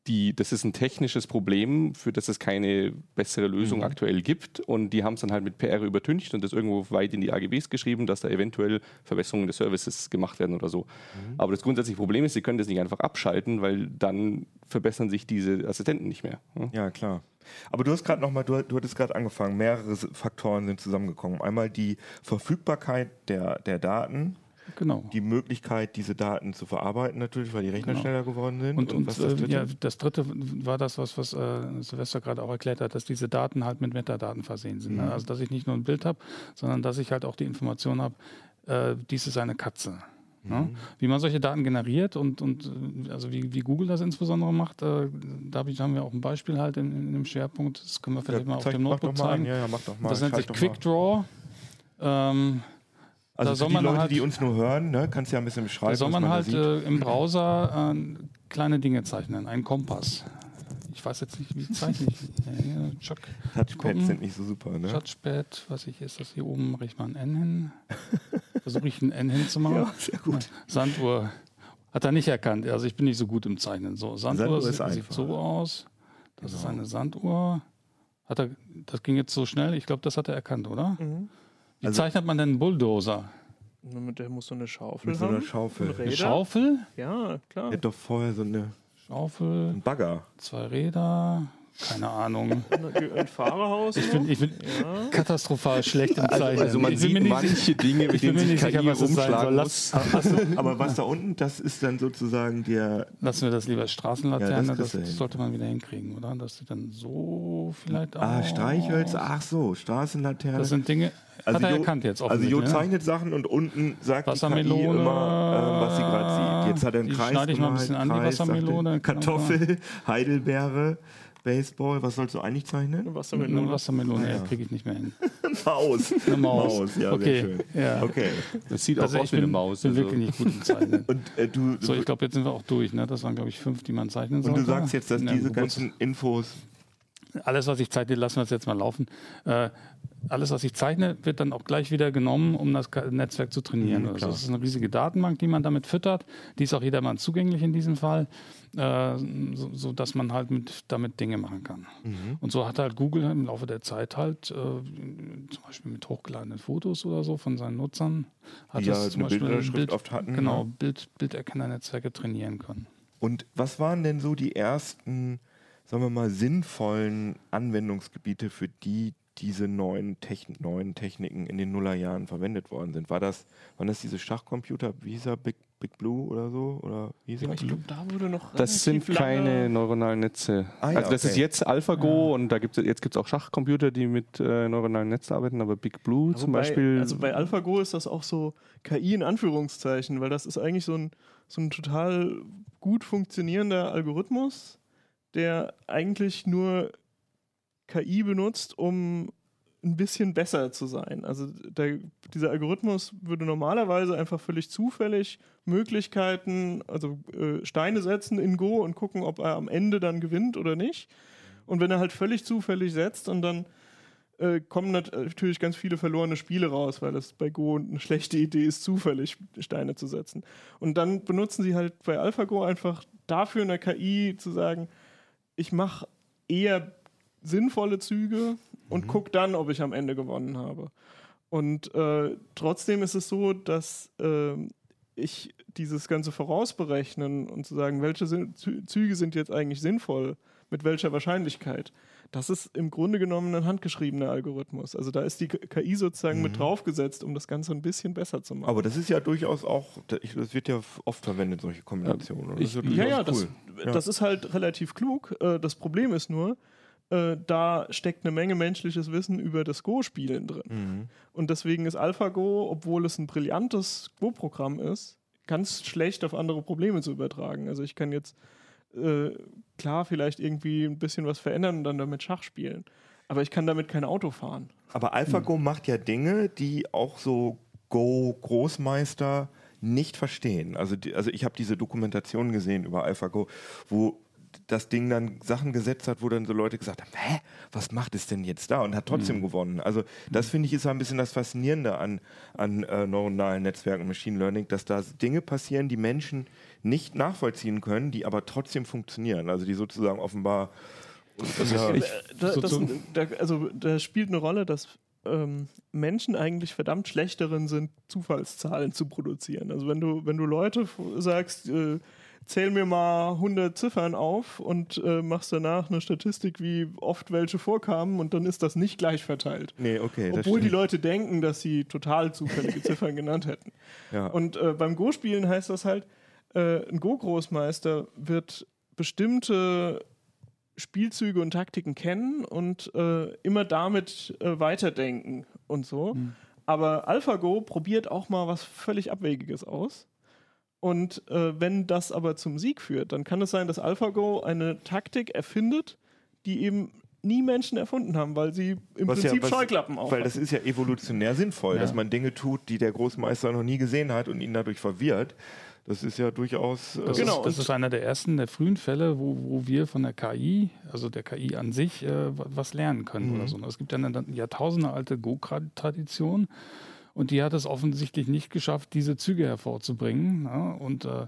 die, das ist ein technisches Problem, für das es keine bessere Lösung mhm. aktuell gibt. Und die haben es dann halt mit PR übertüncht und das irgendwo weit in die AGBs geschrieben, dass da eventuell Verbesserungen des Services gemacht werden oder so. Mhm. Aber das grundsätzliche Problem ist, sie können das nicht einfach abschalten, weil dann verbessern sich diese Assistenten nicht mehr. Ja, ja klar. Aber du hast gerade noch mal, du, du hattest gerade angefangen, mehrere Faktoren sind zusammengekommen. Einmal die Verfügbarkeit der, der Daten, Genau. Die Möglichkeit, diese Daten zu verarbeiten, natürlich, weil die Rechner genau. schneller geworden sind. Und, und, und das, äh, ja, das dritte war das, was, was äh, Silvester gerade auch erklärt hat, dass diese Daten halt mit Metadaten versehen sind. Ne? Mhm. Ne? Also, dass ich nicht nur ein Bild habe, sondern dass ich halt auch die Information habe, äh, dies ist eine Katze. Ne? Mhm. Wie man solche Daten generiert und, und äh, also wie, wie Google das insbesondere macht, äh, da haben wir auch ein Beispiel halt in, in dem Schwerpunkt. Das können wir vielleicht ja, mal zeig, auf dem Notebook zeigen. Ja, ja, mal. Das nennt sich QuickDraw. Ähm, also für die Leute, halt, die uns nur hören, ne, kannst du ja ein bisschen beschreiben. Da soll man halt äh, im Browser äh, kleine Dinge zeichnen, einen Kompass. Ich weiß jetzt nicht, wie zeichne ich. Chuck, Touchpads sind nicht so super, ne? Touchpad, was ich ist das hier oben, mache ich mal ein N hin. Versuche ich ein N hinzumachen. Ja, sehr gut. Sanduhr hat er nicht erkannt. Also ich bin nicht so gut im Zeichnen. So, Sanduhr, Sanduhr sieht, sieht, so aus. Das genau. ist eine Sanduhr. Hat er, das ging jetzt so schnell. Ich glaube, das hat er erkannt, oder? Mhm. Wie also, zeichnet man denn einen Bulldozer? Mit der muss so eine Schaufel mit haben. so einer Schaufel. Eine Schaufel? Ja, klar. Er hat doch vorher so eine Schaufel. Ein Bagger. Zwei Räder. Keine Ahnung. Ein Fahrerhaus? Ich bin, ich bin ja. katastrophal schlecht im also, Zeichnen. Also, man sieht manche Dinge, mit denen sich sicher, was umschlagen muss. aber was da unten, das ist dann sozusagen der... Lassen wir das lieber Straßenlaterne, ja, das, das sollte man wieder hinkriegen, oder? Das sieht dann so vielleicht aus. Ah, Streichhölzer, ach so, Straßenlaterne. Das sind Dinge, also hat er jo, erkannt jetzt Also Jo zeichnet Sachen und unten sagt Wassermelone, die KI immer, äh, was sie gerade sieht. Jetzt hat er einen Kreis schneide ich mal ein bisschen Kreis, an, die Wassermelone. Kartoffel, Heidelbeere. Baseball, was sollst du eigentlich zeichnen? Eine Wassermelone. Eine Wassermelone, ja. kriege ich nicht mehr hin. Maus. Eine Maus. Maus, ja, okay. sehr schön. Ja. Okay. Das sieht also auch aus wie eine Maus. Ich bin also. wirklich nicht gut im Zeichnen. Und, äh, du, so, ich glaube, jetzt sind wir auch durch. Ne? Das waren, glaube ich, fünf, die man zeichnen sollte. Und du sagst jetzt, dass diese ganzen Infos alles, was ich zeichne, lassen wir es jetzt mal laufen. Äh, alles, was ich zeichne, wird dann auch gleich wieder genommen, um das Netzwerk zu trainieren. Mhm, also das ist eine riesige Datenbank, die man damit füttert. Die ist auch jedermann zugänglich in diesem Fall, äh, so, so, dass man halt mit, damit Dinge machen kann. Mhm. Und so hat halt Google im Laufe der Zeit halt, äh, zum Beispiel mit hochgeladenen Fotos oder so von seinen Nutzern, hat ja, das zum Beispiel Bild, oft hatten, genau, ja. Bild, Bilderkennernetzwerke trainieren können. Und was waren denn so die ersten sagen wir mal, sinnvollen Anwendungsgebiete, für die diese neuen, Techn neuen Techniken in den Nullerjahren verwendet worden sind. War das, waren das diese Schachcomputer, wie hieß er, Big, Big Blue oder so? Oder wie ja, ich glaube, da wurde noch. Das sind keine neuronalen Netze. Ah, ja, also das okay. ist jetzt AlphaGo ja. und da gibt's, jetzt gibt es auch Schachcomputer, die mit äh, neuronalen Netzen arbeiten, aber Big Blue aber zum bei, Beispiel. Also bei AlphaGo ist das auch so KI in Anführungszeichen, weil das ist eigentlich so ein, so ein total gut funktionierender Algorithmus, der eigentlich nur KI benutzt, um ein bisschen besser zu sein. Also der, dieser Algorithmus würde normalerweise einfach völlig zufällig Möglichkeiten, also äh, Steine setzen in Go und gucken, ob er am Ende dann gewinnt oder nicht. Und wenn er halt völlig zufällig setzt und dann äh, kommen natürlich ganz viele verlorene Spiele raus, weil es bei Go eine schlechte Idee ist, zufällig Steine zu setzen. Und dann benutzen sie halt bei AlphaGo einfach dafür eine KI zu sagen, ich mache eher sinnvolle Züge und mhm. gucke dann, ob ich am Ende gewonnen habe. Und äh, trotzdem ist es so, dass äh, ich dieses ganze Vorausberechnen und zu sagen, welche Züge sind jetzt eigentlich sinnvoll, mit welcher Wahrscheinlichkeit, das ist im Grunde genommen ein handgeschriebener Algorithmus. Also da ist die KI sozusagen mhm. mit draufgesetzt, um das Ganze ein bisschen besser zu machen. Aber das ist ja durchaus auch, das wird ja oft verwendet, solche Kombinationen. Ich, ja, ja, ja, das, ja, das, ist halt relativ klug. Äh, das Problem ist nur, äh, da steckt eine Menge menschliches Wissen über das Go-Spielen drin. Mhm. Und deswegen ist AlphaGo, obwohl es ein brillantes Go-Programm ist, ganz schlecht auf andere Probleme zu übertragen. Also ich kann jetzt äh, klar vielleicht irgendwie ein bisschen was verändern und dann damit Schach spielen. Aber ich kann damit kein Auto fahren. Aber AlphaGo hm. macht ja Dinge, die auch so Go-Großmeister nicht verstehen. Also, die, also ich habe diese Dokumentation gesehen über AlphaGo, wo das Ding dann Sachen gesetzt hat, wo dann so Leute gesagt haben, hä, was macht es denn jetzt da? Und hat trotzdem mhm. gewonnen. Also das finde ich ist ein bisschen das Faszinierende an, an äh, neuronalen Netzwerken, Machine Learning, dass da Dinge passieren, die Menschen nicht nachvollziehen können, die aber trotzdem funktionieren. Also die sozusagen offenbar. Ja, ich, da, das, da, also da spielt eine Rolle, dass ähm, Menschen eigentlich verdammt schlecht darin sind, Zufallszahlen zu produzieren. Also wenn du, wenn du Leute sagst, äh, zähl mir mal 100 Ziffern auf und äh, machst danach eine Statistik, wie oft welche vorkamen und dann ist das nicht gleich verteilt. Nee, okay. Obwohl die Leute denken, dass sie total zufällige Ziffern genannt hätten. Ja. Und äh, beim Go-Spielen heißt das halt, äh, ein Go-Großmeister wird bestimmte Spielzüge und Taktiken kennen und äh, immer damit äh, weiterdenken und so. Mhm. Aber AlphaGo probiert auch mal was völlig Abwegiges aus Und äh, wenn das aber zum Sieg führt, dann kann es sein, dass AlphaGo eine Taktik erfindet, die eben nie Menschen erfunden haben, weil sie im was Prinzip ja, was, Scheuklappen aufhaben. Weil das ist ja evolutionär sinnvoll, ja. dass man Dinge tut, die der Großmeister noch nie gesehen hat und ihn dadurch verwirrt. Das ist ja durchaus. Äh das, genau. ist, das ist einer der ersten, der frühen Fälle, wo, wo wir von der KI, also der KI an sich, äh, was lernen können mhm. oder so. Es gibt ja eine Jahrtausende alte Go-Tradition und die hat es offensichtlich nicht geschafft, diese Züge hervorzubringen. Ja? Und äh,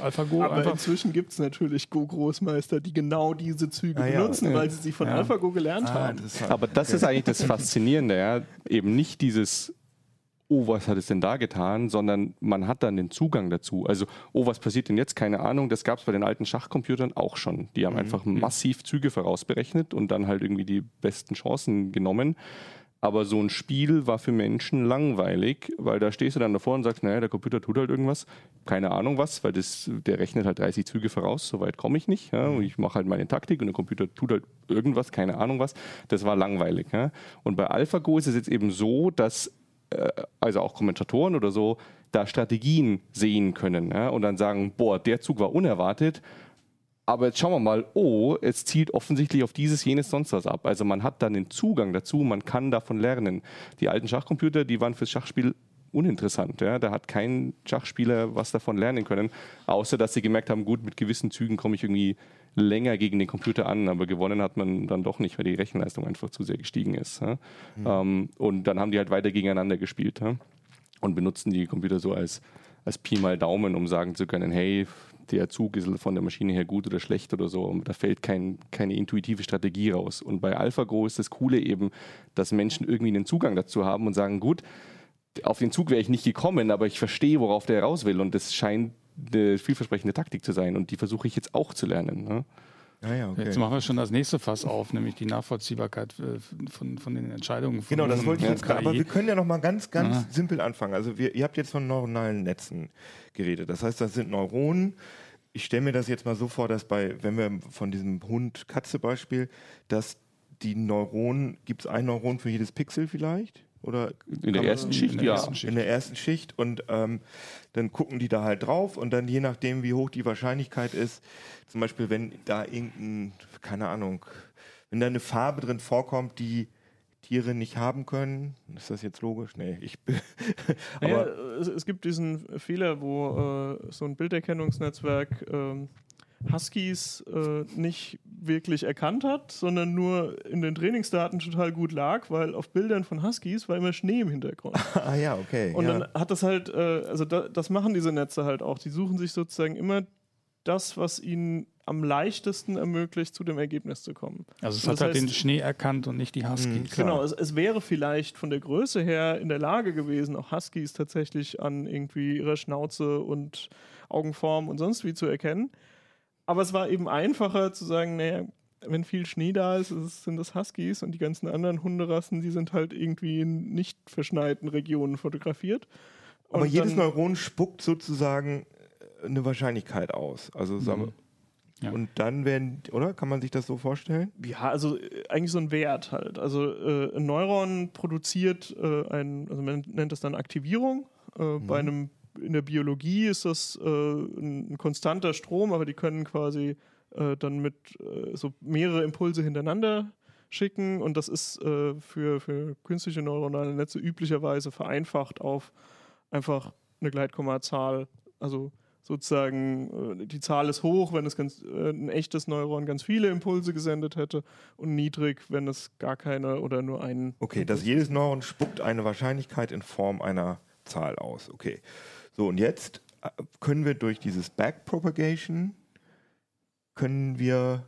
AlphaGo Aber einfach. Inzwischen gibt es natürlich Go-Großmeister, die genau diese Züge ah, ja, benutzen, okay. weil sie sie von ja. AlphaGo gelernt ah, haben. Aber das okay. ist eigentlich das Faszinierende, ja. Eben nicht dieses oh, was hat es denn da getan, sondern man hat dann den Zugang dazu. Also, oh, was passiert denn jetzt? Keine Ahnung. Das gab es bei den alten Schachcomputern auch schon. Die haben mhm. einfach massiv Züge vorausberechnet und dann halt irgendwie die besten Chancen genommen. Aber so ein Spiel war für Menschen langweilig, weil da stehst du dann davor und sagst, naja, der Computer tut halt irgendwas, keine Ahnung was, weil das, der rechnet halt 30 Züge voraus, so weit komme ich nicht. Ja, und ich mache halt meine Taktik und der Computer tut halt irgendwas, keine Ahnung was. Das war langweilig. Ja. Und bei AlphaGo ist es jetzt eben so, dass also auch Kommentatoren oder so, da Strategien sehen können ja, und dann sagen, boah, der Zug war unerwartet, aber jetzt schauen wir mal, oh, es zielt offensichtlich auf dieses, jenes, sonst was ab. Also man hat dann den Zugang dazu, man kann davon lernen. Die alten Schachcomputer, die waren fürs Schachspiel uninteressant. Ja? Da hat kein Schachspieler was davon lernen können, außer dass sie gemerkt haben, gut, mit gewissen Zügen komme ich irgendwie länger gegen den Computer an, aber gewonnen hat man dann doch nicht, weil die Rechenleistung einfach zu sehr gestiegen ist. Ja? Mhm. Ähm, und dann haben die halt weiter gegeneinander gespielt ja? und benutzen die Computer so als, als Pi mal Daumen, um sagen zu können, hey, der Zug ist von der Maschine her gut oder schlecht oder so. Und da fällt kein, keine intuitive Strategie raus. Und bei AlphaGo ist das Coole eben, dass Menschen irgendwie einen Zugang dazu haben und sagen, gut, auf den Zug wäre ich nicht gekommen, aber ich verstehe, worauf der raus will. Und das scheint eine vielversprechende Taktik zu sein. Und die versuche ich jetzt auch zu lernen. Ne? Ja, ja, okay. Jetzt machen wir schon das nächste Fass auf, nämlich die Nachvollziehbarkeit äh, von, von den Entscheidungen. Von genau, das wollte ich jetzt gerade. Aber wir können ja noch mal ganz, ganz Aha. simpel anfangen. Also wir, ihr habt jetzt von neuronalen Netzen geredet. Das heißt, das sind Neuronen. Ich stelle mir das jetzt mal so vor, dass bei, wenn wir von diesem Hund-Katze-Beispiel, dass die Neuronen, gibt es ein Neuron für jedes Pixel vielleicht? Oder in der ersten Schicht, in der ja. Ersten Schicht. In der ersten Schicht und ähm, dann gucken die da halt drauf und dann je nachdem, wie hoch die Wahrscheinlichkeit ist, zum Beispiel, wenn da irgendein, keine Ahnung, wenn da eine Farbe drin vorkommt, die Tiere nicht haben können, ist das jetzt logisch? Nee, ich aber naja, es, es, gibt diesen Fehler, wo äh, so ein Bilderkennungsnetzwerk ähm, Huskies äh, nicht wirklich erkannt hat, sondern nur in den Trainingsdaten total gut lag, weil auf Bildern von Huskies war immer Schnee im Hintergrund. ah ja, okay. Und ja. dann hat das halt, äh, also da, das machen diese Netze halt auch. Die suchen sich sozusagen immer das, was ihnen am leichtesten ermöglicht, zu dem Ergebnis zu kommen. Also es hat halt den Schnee erkannt und nicht die Huskies. Mh, genau, es, es, wäre vielleicht von der Größe her in der Lage gewesen, auch Huskies tatsächlich an irgendwie ihrer Schnauze und Augenform und sonst wie zu erkennen. Aber es war eben einfacher zu sagen, naja, wenn viel Schnee da ist, sind das Huskies und die ganzen anderen Hunderassen, die sind halt irgendwie in nicht verschneiten Regionen fotografiert. Und Aber jedes Neuron spuckt sozusagen eine Wahrscheinlichkeit aus. Also mhm. ja. Und dann werden, oder? Kann man sich das so vorstellen? Ja, also äh, eigentlich so ein Wert halt. Also äh, ein Neuron produziert äh, ein, also man nennt das dann Aktivierung. Äh, mhm. Bei einem in der Biologie ist das äh, ein, ein, konstanter Strom, aber die können quasi äh, dann mit äh, so mehrere Impulse hintereinander schicken und das ist äh, für, für künstliche neuronale Netze üblicherweise vereinfacht auf einfach eine Gleitkommazahl. Also sozusagen äh, die Zahl ist hoch, wenn es ganz, ein echtes Neuron ganz viele Impulse gesendet hätte und niedrig, wenn es gar keine oder nur einen. Okay, dass jedes Neuron spuckt eine Wahrscheinlichkeit in Form einer Zahl aus. Okay. So, und jetzt äh, können wir durch dieses Backpropagation, können wir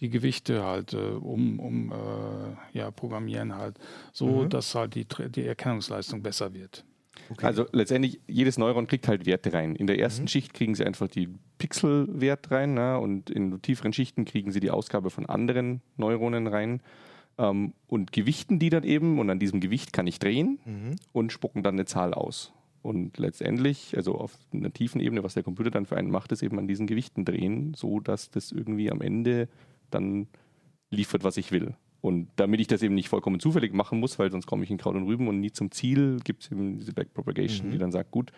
die Gewichte halt äh, um, um äh, ja, programmieren halt, so mhm. dass halt die, die Erkennungsleistung besser wird. Okay. Also letztendlich, jedes Neuron kriegt halt Werte rein. In der ersten mhm. Schicht kriegen sie einfach die Pixelwert rein na, und in tieferen Schichten kriegen sie die Ausgabe von anderen Neuronen rein ähm, und gewichten die dann eben und an diesem Gewicht kann ich drehen mhm. und spucken dann eine Zahl aus. Und letztendlich, also auf einer tiefen Ebene, was der Computer dann für einen macht, ist eben an diesen Gewichten drehen, so dass das irgendwie am Ende dann liefert, was ich will. Und damit ich das eben nicht vollkommen zufällig machen muss, weil sonst komme ich in Kraut und Rüben und nie zum Ziel, gibt es eben diese Backpropagation, mhm. die dann sagt, gut,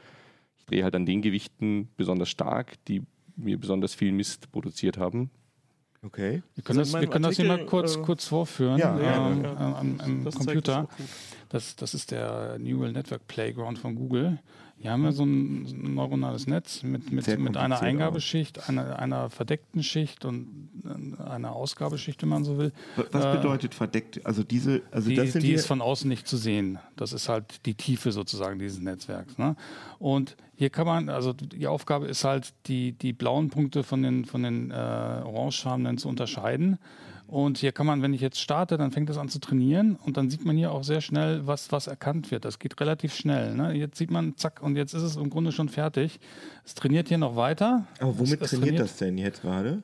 ich drehe halt an den Gewichten besonders stark, die mir besonders viel Mist produziert haben. Okay. Wir können, also das, wir können das hier mal kurz, äh, kurz vorführen ja, ähm, ja, ja. am, am Computer. Das, das ist der Neural Network Playground von Google. Hier haben wir so ein, ein neuronales Netz mit, mit, mit einer Eingabeschicht, einer, einer verdeckten Schicht und einer Ausgabeschicht, wenn man so will. Was äh, bedeutet verdeckt? Also diese, also die, das sind die ist von außen nicht zu sehen. Das ist halt die Tiefe sozusagen dieses Netzwerks. Ne? Und hier kann man, also die Aufgabe ist halt, die, die blauen Punkte von den, von den äh, orangefarbenen zu unterscheiden. Und hier kann man, wenn ich jetzt starte, dann fängt es an zu trainieren und dann sieht man hier auch sehr schnell, was, was erkannt wird. Das geht relativ schnell. Ne? Jetzt sieht man, zack, und jetzt ist es im Grunde schon fertig. Es trainiert hier noch weiter. Aber womit es, es trainiert, trainiert, das denn jetzt gerade?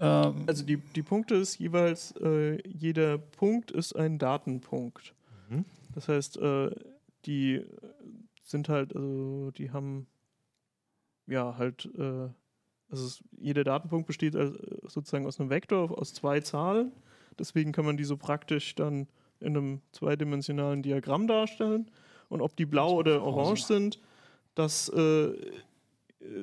Ähm, also die, die Punkte ist jeweils, äh, jeder Punkt ist ein Datenpunkt. Mhm. Das heißt, äh, die sind halt, also die haben ja halt äh, also es, jeder Datenpunkt besteht also sozusagen aus einem Vektor, aus zwei Zahlen. Deswegen kann man die so praktisch dann in einem zweidimensionalen Diagramm darstellen. Und ob die blau oder orange sind, das äh,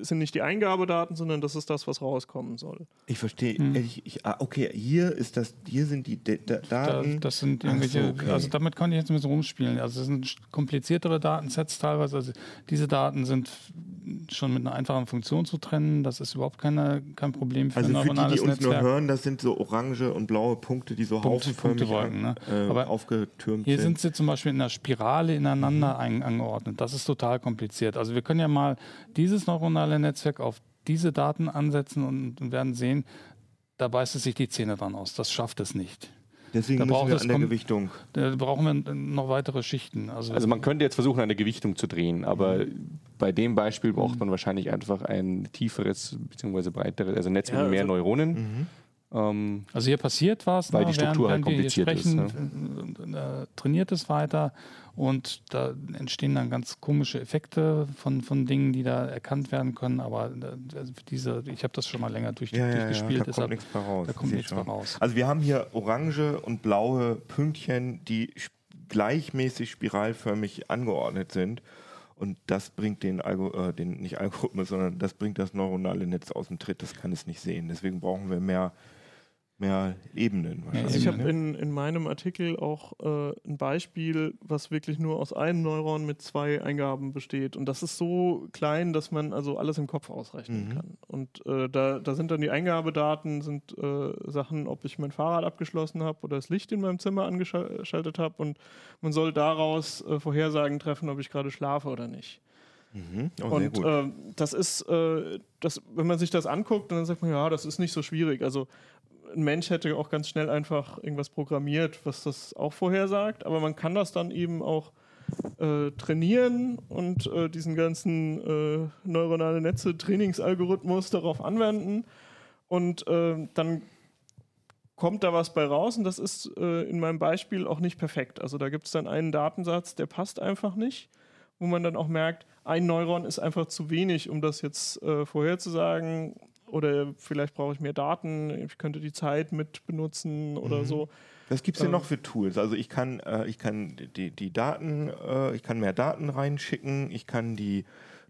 sind nicht die Eingabedaten, sondern das ist das, was rauskommen soll. Ich verstehe. Hm. Ich, ich, ah, okay, hier ist das, hier sind die D D Daten. Da, das sind irgendwelche, so, okay. also damit kann ich jetzt ein bisschen rumspielen. Also das sind kompliziertere Datensets teilweise. Also diese Daten sind schon mit einer einfachen Funktion zu trennen. Das ist überhaupt keine, kein Problem für also ein neuronales für die, die uns Netzwerk. nur hören, das sind so orange und blaue Punkte, die so Punkte, haufenförmig ne? äh, Aber aufgetürmt hier sind. Hier sind sie zum Beispiel in einer Spirale ineinander mhm. angeordnet. Das ist total kompliziert. Also wir können ja mal dieses neuronale Netzwerk auf diese Daten ansetzen und, werden sehen, da beißt es sich die Zähne dran aus. Das schafft es nicht. Deswegen da müssen wir an der Gewichtung. Da brauchen wir noch weitere Schichten. Also, also man könnte jetzt versuchen, eine Gewichtung zu drehen, aber mhm. bei dem Beispiel braucht man wahrscheinlich einfach ein tieferes bzw. breiteres, also Netz ja, mit mehr also, Neuronen. Mhm. Ähm, also hier passiert was, weil ne, die Struktur während, halt kompliziert sprechen, ist. Ne? Trainiert es weiter und da entstehen dann ganz komische Effekte von, von Dingen, die da erkannt werden können. Aber also diese, ich habe das schon mal länger durch, ja, durchgespielt. Ja, da kommt nichts mehr raus. Da kommt nichts mehr raus. Also wir haben hier orange und blaue Pünktchen, die gleichmäßig spiralförmig angeordnet sind. Und das bringt den, Algo, äh, den nicht Algorithmus, sondern das bringt das neuronale Netz aus dem Tritt. Das kann es nicht sehen. Deswegen brauchen wir mehr mehr Ebenen. Also ich habe in, in meinem Artikel auch äh, ein Beispiel, was wirklich nur aus einem Neuron mit zwei Eingaben besteht. Und das ist so klein, dass man also alles im Kopf ausrechnen mhm. kann. Und äh, da, da sind dann die Eingabedaten, sind äh, Sachen, ob ich mein Fahrrad abgeschlossen habe oder das Licht in meinem Zimmer angeschaltet habe. Und man soll daraus äh, Vorhersagen treffen, ob ich gerade schlafe oder nicht. Mhm. Oh, und äh, das ist, äh, das, wenn man sich das anguckt, dann sagt man, ja, das ist nicht so schwierig. Also ein Mensch hätte auch ganz schnell einfach irgendwas programmiert, was das auch vorhersagt, aber man kann das dann eben auch äh, trainieren und äh, diesen ganzen äh, neuronale Netze Trainingsalgorithmus darauf anwenden und äh, dann kommt da was bei raus und das ist äh, in meinem Beispiel auch nicht perfekt. Also da gibt es dann einen Datensatz, der passt einfach nicht, wo man dann auch merkt, ein Neuron ist einfach zu wenig, um das jetzt äh, vorherzusagen oder vielleicht brauche ich mehr Daten, ich könnte die Zeit mit benutzen oder mhm. so. Was gibt es denn ähm, noch für Tools? Also ich kann, äh, ich kann die, die Daten, äh, ich kann mehr Daten reinschicken, ich kann die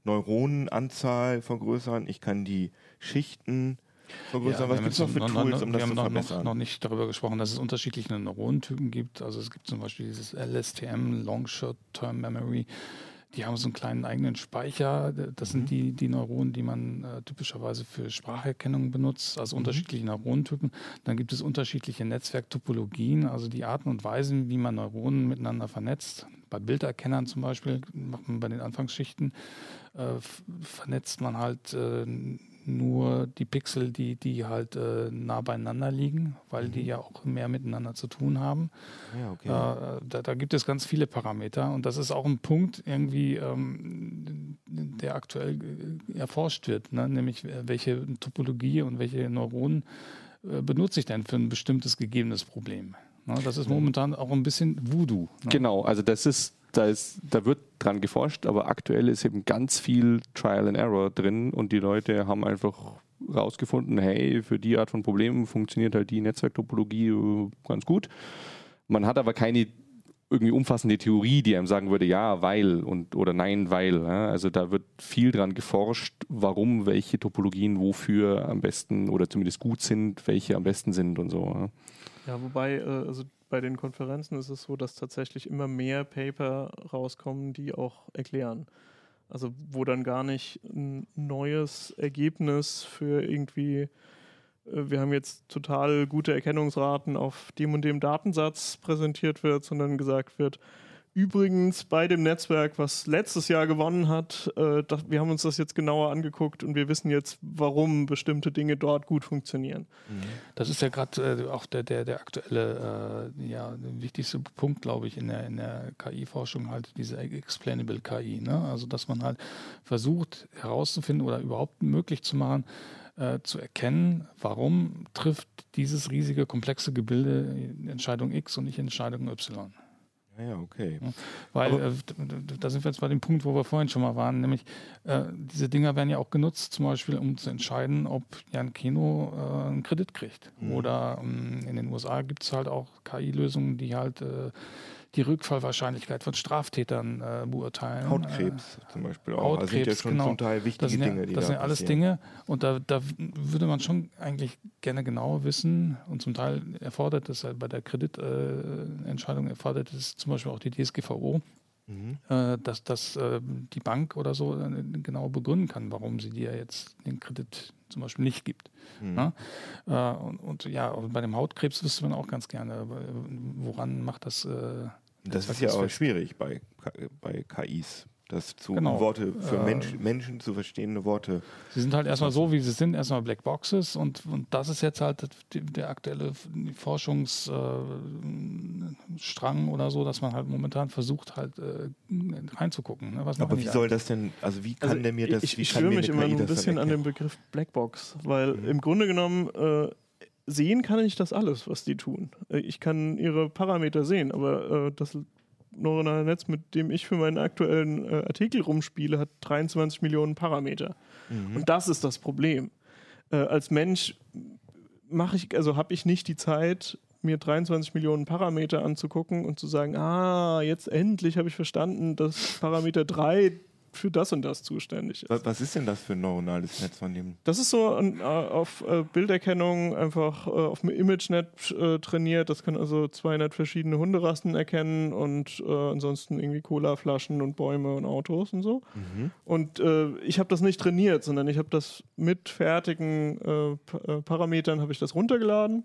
Neuronenanzahl vergrößern, ich kann die Schichten vergrößern. Ja, Was gibt es noch für noch, Tools, um das zu verbessern? Wir haben noch nicht darüber gesprochen, dass es unterschiedliche Neuronentypen gibt. Also es gibt zum Beispiel dieses LSTM, Long Short Term Memory. Die haben so einen kleinen eigenen Speicher. Das sind mhm. die, die Neuronen, die man äh, typischerweise für Spracherkennung benutzt, also mhm. unterschiedliche Neuronentypen. Dann gibt es unterschiedliche Netzwerktopologien, also die Arten und Weisen, wie man Neuronen miteinander vernetzt. Bei Bilderkennern zum Beispiel, macht man bei den Anfangsschichten, äh, vernetzt man halt äh, nur die Pixel, die, die halt äh, nah beieinander liegen, weil mhm. die ja auch mehr miteinander zu tun haben. Ja, okay. äh, da, da, gibt es ganz viele Parameter und das ist auch ein Punkt irgendwie, ähm, der aktuell äh, erforscht wird, ne? nämlich äh, welche Topologie und welche Neuronen äh, benutze ich denn für ein bestimmtes gegebenes Problem. Ne? Das ist momentan auch ein bisschen Voodoo. Ne? Genau, also das ist da, ist, da wird dran geforscht, aber aktuell ist eben ganz viel Trial and Error drin und die Leute haben einfach rausgefunden, hey, für die Art von Problemen funktioniert halt die Netzwerktopologie äh, ganz gut. Man hat aber keine irgendwie umfassende Theorie, die einem sagen würde, ja, weil und oder nein, weil. Also da wird viel dran geforscht, warum welche Topologien wofür am besten oder zumindest gut sind, welche am besten sind und so. Ja, ja wobei, äh, also bei den Konferenzen ist es so, dass tatsächlich immer mehr Paper rauskommen, die auch erklären. Also wo dann gar nicht ein neues Ergebnis für irgendwie äh, wir haben jetzt total gute Erkennungsraten auf dem und dem Datensatz präsentiert wird, sondern gesagt wird, übrigens bei dem Netzwerk, was letztes Jahr gewonnen hat, äh, das, wir haben uns das jetzt genauer angeguckt und wir wissen jetzt, warum bestimmte Dinge dort gut funktionieren. Mhm. Das ist ja gerade äh, auch der, der, der aktuelle, äh, ja, wichtigste Punkt, glaube ich, in der, in der KI-Forschung halt diese Explainable KI. Ne? Also, dass man halt versucht herauszufinden oder überhaupt möglich zu machen, äh, zu erkennen, warum trifft dieses riesige, komplexe Gebilde Entscheidung X und nicht Entscheidung Y. Ja, okay. Weil äh, da sind wir jetzt bei dem Punkt, wo wir vorhin schon mal waren, nämlich äh, diese Dinger werden ja auch genutzt, zum Beispiel, um zu entscheiden, ob Jan Keno äh, einen Kredit kriegt. Mhm. Oder ähm, in den USA gibt es halt auch KI-Lösungen, die halt äh, die Rückfallwahrscheinlichkeit von Straftätern äh, beurteilen. Hautkrebs äh, zum Beispiel auch. Hautkrebs, das sind ja schon genau. zum Teil wichtige das ja, Dinge. Die das da sind alles Dinge und da, da würde man schon eigentlich gerne genauer wissen und zum Teil erfordert es halt bei der Kreditentscheidung äh, erfordert es zum Beispiel auch die DSGVO, Mhm. Äh, dass, dass äh, die Bank oder so genau begründen kann, warum sie dir jetzt den Kredit zum Beispiel nicht gibt. Mhm. Äh, und, und, ja, bei dem Hautkrebs wüsste man auch ganz gerne, woran macht das das ist ja auch fest. schwierig bei, bei KIs, das zu genau. Worte für äh, Mensch, Menschen zu verstehende Worte. Sie sind halt erstmal so, wie sie sind, erstmal Black Boxes und, und das ist jetzt halt der aktuelle Forschungsstrang äh, oder so, dass man halt momentan versucht halt äh, reinzugucken. Ne? Aber wie soll das denn, also wie kann also der mir das, ich, ich störe mich immer ein bisschen an dem Begriff Blackbox, weil mhm. im Grunde genommen äh, sehen kann ich das alles, was die tun. Äh, ich kann ihre Parameter sehen, aber äh, das neuronale Netz, mit dem ich für meinen aktuellen äh, Artikel rumspiele, hat 23 Millionen Parameter. Mhm. Und das ist das Problem. Äh, als Mensch mache ich, also habe ich nicht die Zeit, mir 23 Millionen Parameter anzugucken und zu sagen, ah, jetzt endlich habe ich verstanden, dass Parameter 3 für das und das zuständig ist. Was ist denn das für ein neuronales Netz von dem? Das ist so ein, äh, auf äh, Bilderkennung einfach äh, auf einem ImageNet trainiert. Das kann also 200 verschiedene Hunderassen erkennen und ansonsten irgendwie Colaflaschen und Bäume und Autos und so. Mhm. Und ich habe das nicht trainiert, sondern ich habe das mit fertigen Parametern habe ich das runtergeladen.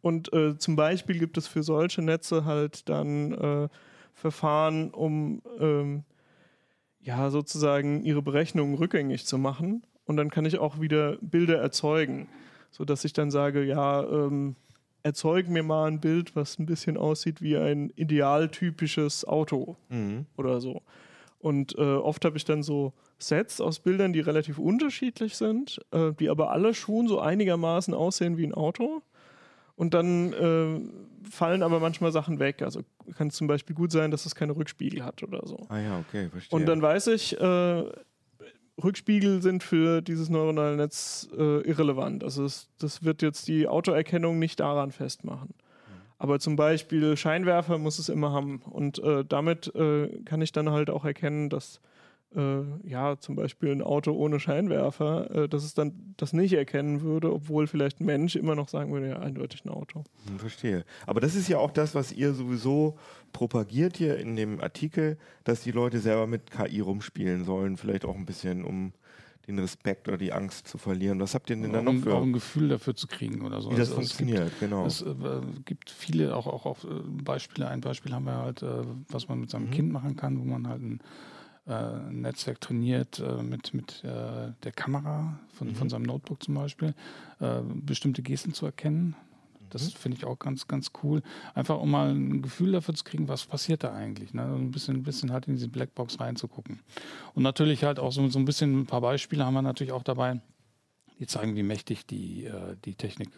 Und zum Beispiel gibt es für solche Netze halt dann Verfahren, um ähm, ja, sozusagen ihre Berechnungen rückgängig zu machen. Und dann kann ich auch wieder Bilder erzeugen, sodass ich dann sage, ja, ähm, erzeug mir mal ein Bild, was ein bisschen aussieht wie ein idealtypisches Auto mhm. oder so. Und äh, oft habe ich dann so Sets aus Bildern, die relativ unterschiedlich sind, äh, die aber alle schon so einigermaßen aussehen wie ein Auto. Und dann äh, fallen aber manchmal Sachen weg. Also kann es zum Beispiel gut sein, dass es keine Rückspiegel hat oder so. Ah ja, okay, verstehe. Und dann weiß ich, äh, Rückspiegel sind für dieses neuronale Netz äh, irrelevant. Also es, das wird jetzt die Autoerkennung nicht daran festmachen. Mhm. Aber zum Beispiel Scheinwerfer muss es immer haben. Und äh, damit äh, kann ich dann halt auch erkennen, dass äh, ja, zum Beispiel ein Auto ohne Scheinwerfer, äh, dass es dann das nicht erkennen würde, obwohl vielleicht ein Mensch immer noch sagen würde, ja, eindeutig ein Auto. Hm, verstehe. Aber das ist ja auch das, was ihr sowieso propagiert hier in dem Artikel, dass die Leute selber mit KI rumspielen sollen, vielleicht auch ein bisschen, um den Respekt oder die Angst zu verlieren. Was habt ihr denn da noch für? Auch ein Gefühl dafür zu kriegen oder so. Wie das also funktioniert, es gibt, genau. Es äh, gibt viele auch, auch, auch äh, Beispiele. Ein Beispiel haben wir halt, äh, was man mit seinem mhm. Kind machen kann, wo man halt ein äh, Netzwerk trainiert äh, mit, mit äh, der Kamera von, mhm. von seinem Notebook zum Beispiel, bestimmte Gesten zu erkennen. Das mhm. finde ich auch ganz, ganz cool. Einfach um mal ein Gefühl dafür zu kriegen, was passiert da eigentlich. Ne? Ein, bisschen, ein bisschen halt in diese Blackbox reinzugucken. Und natürlich halt auch so, so ein bisschen ein paar Beispiele haben wir natürlich auch dabei, die zeigen, wie mächtig die, die Technik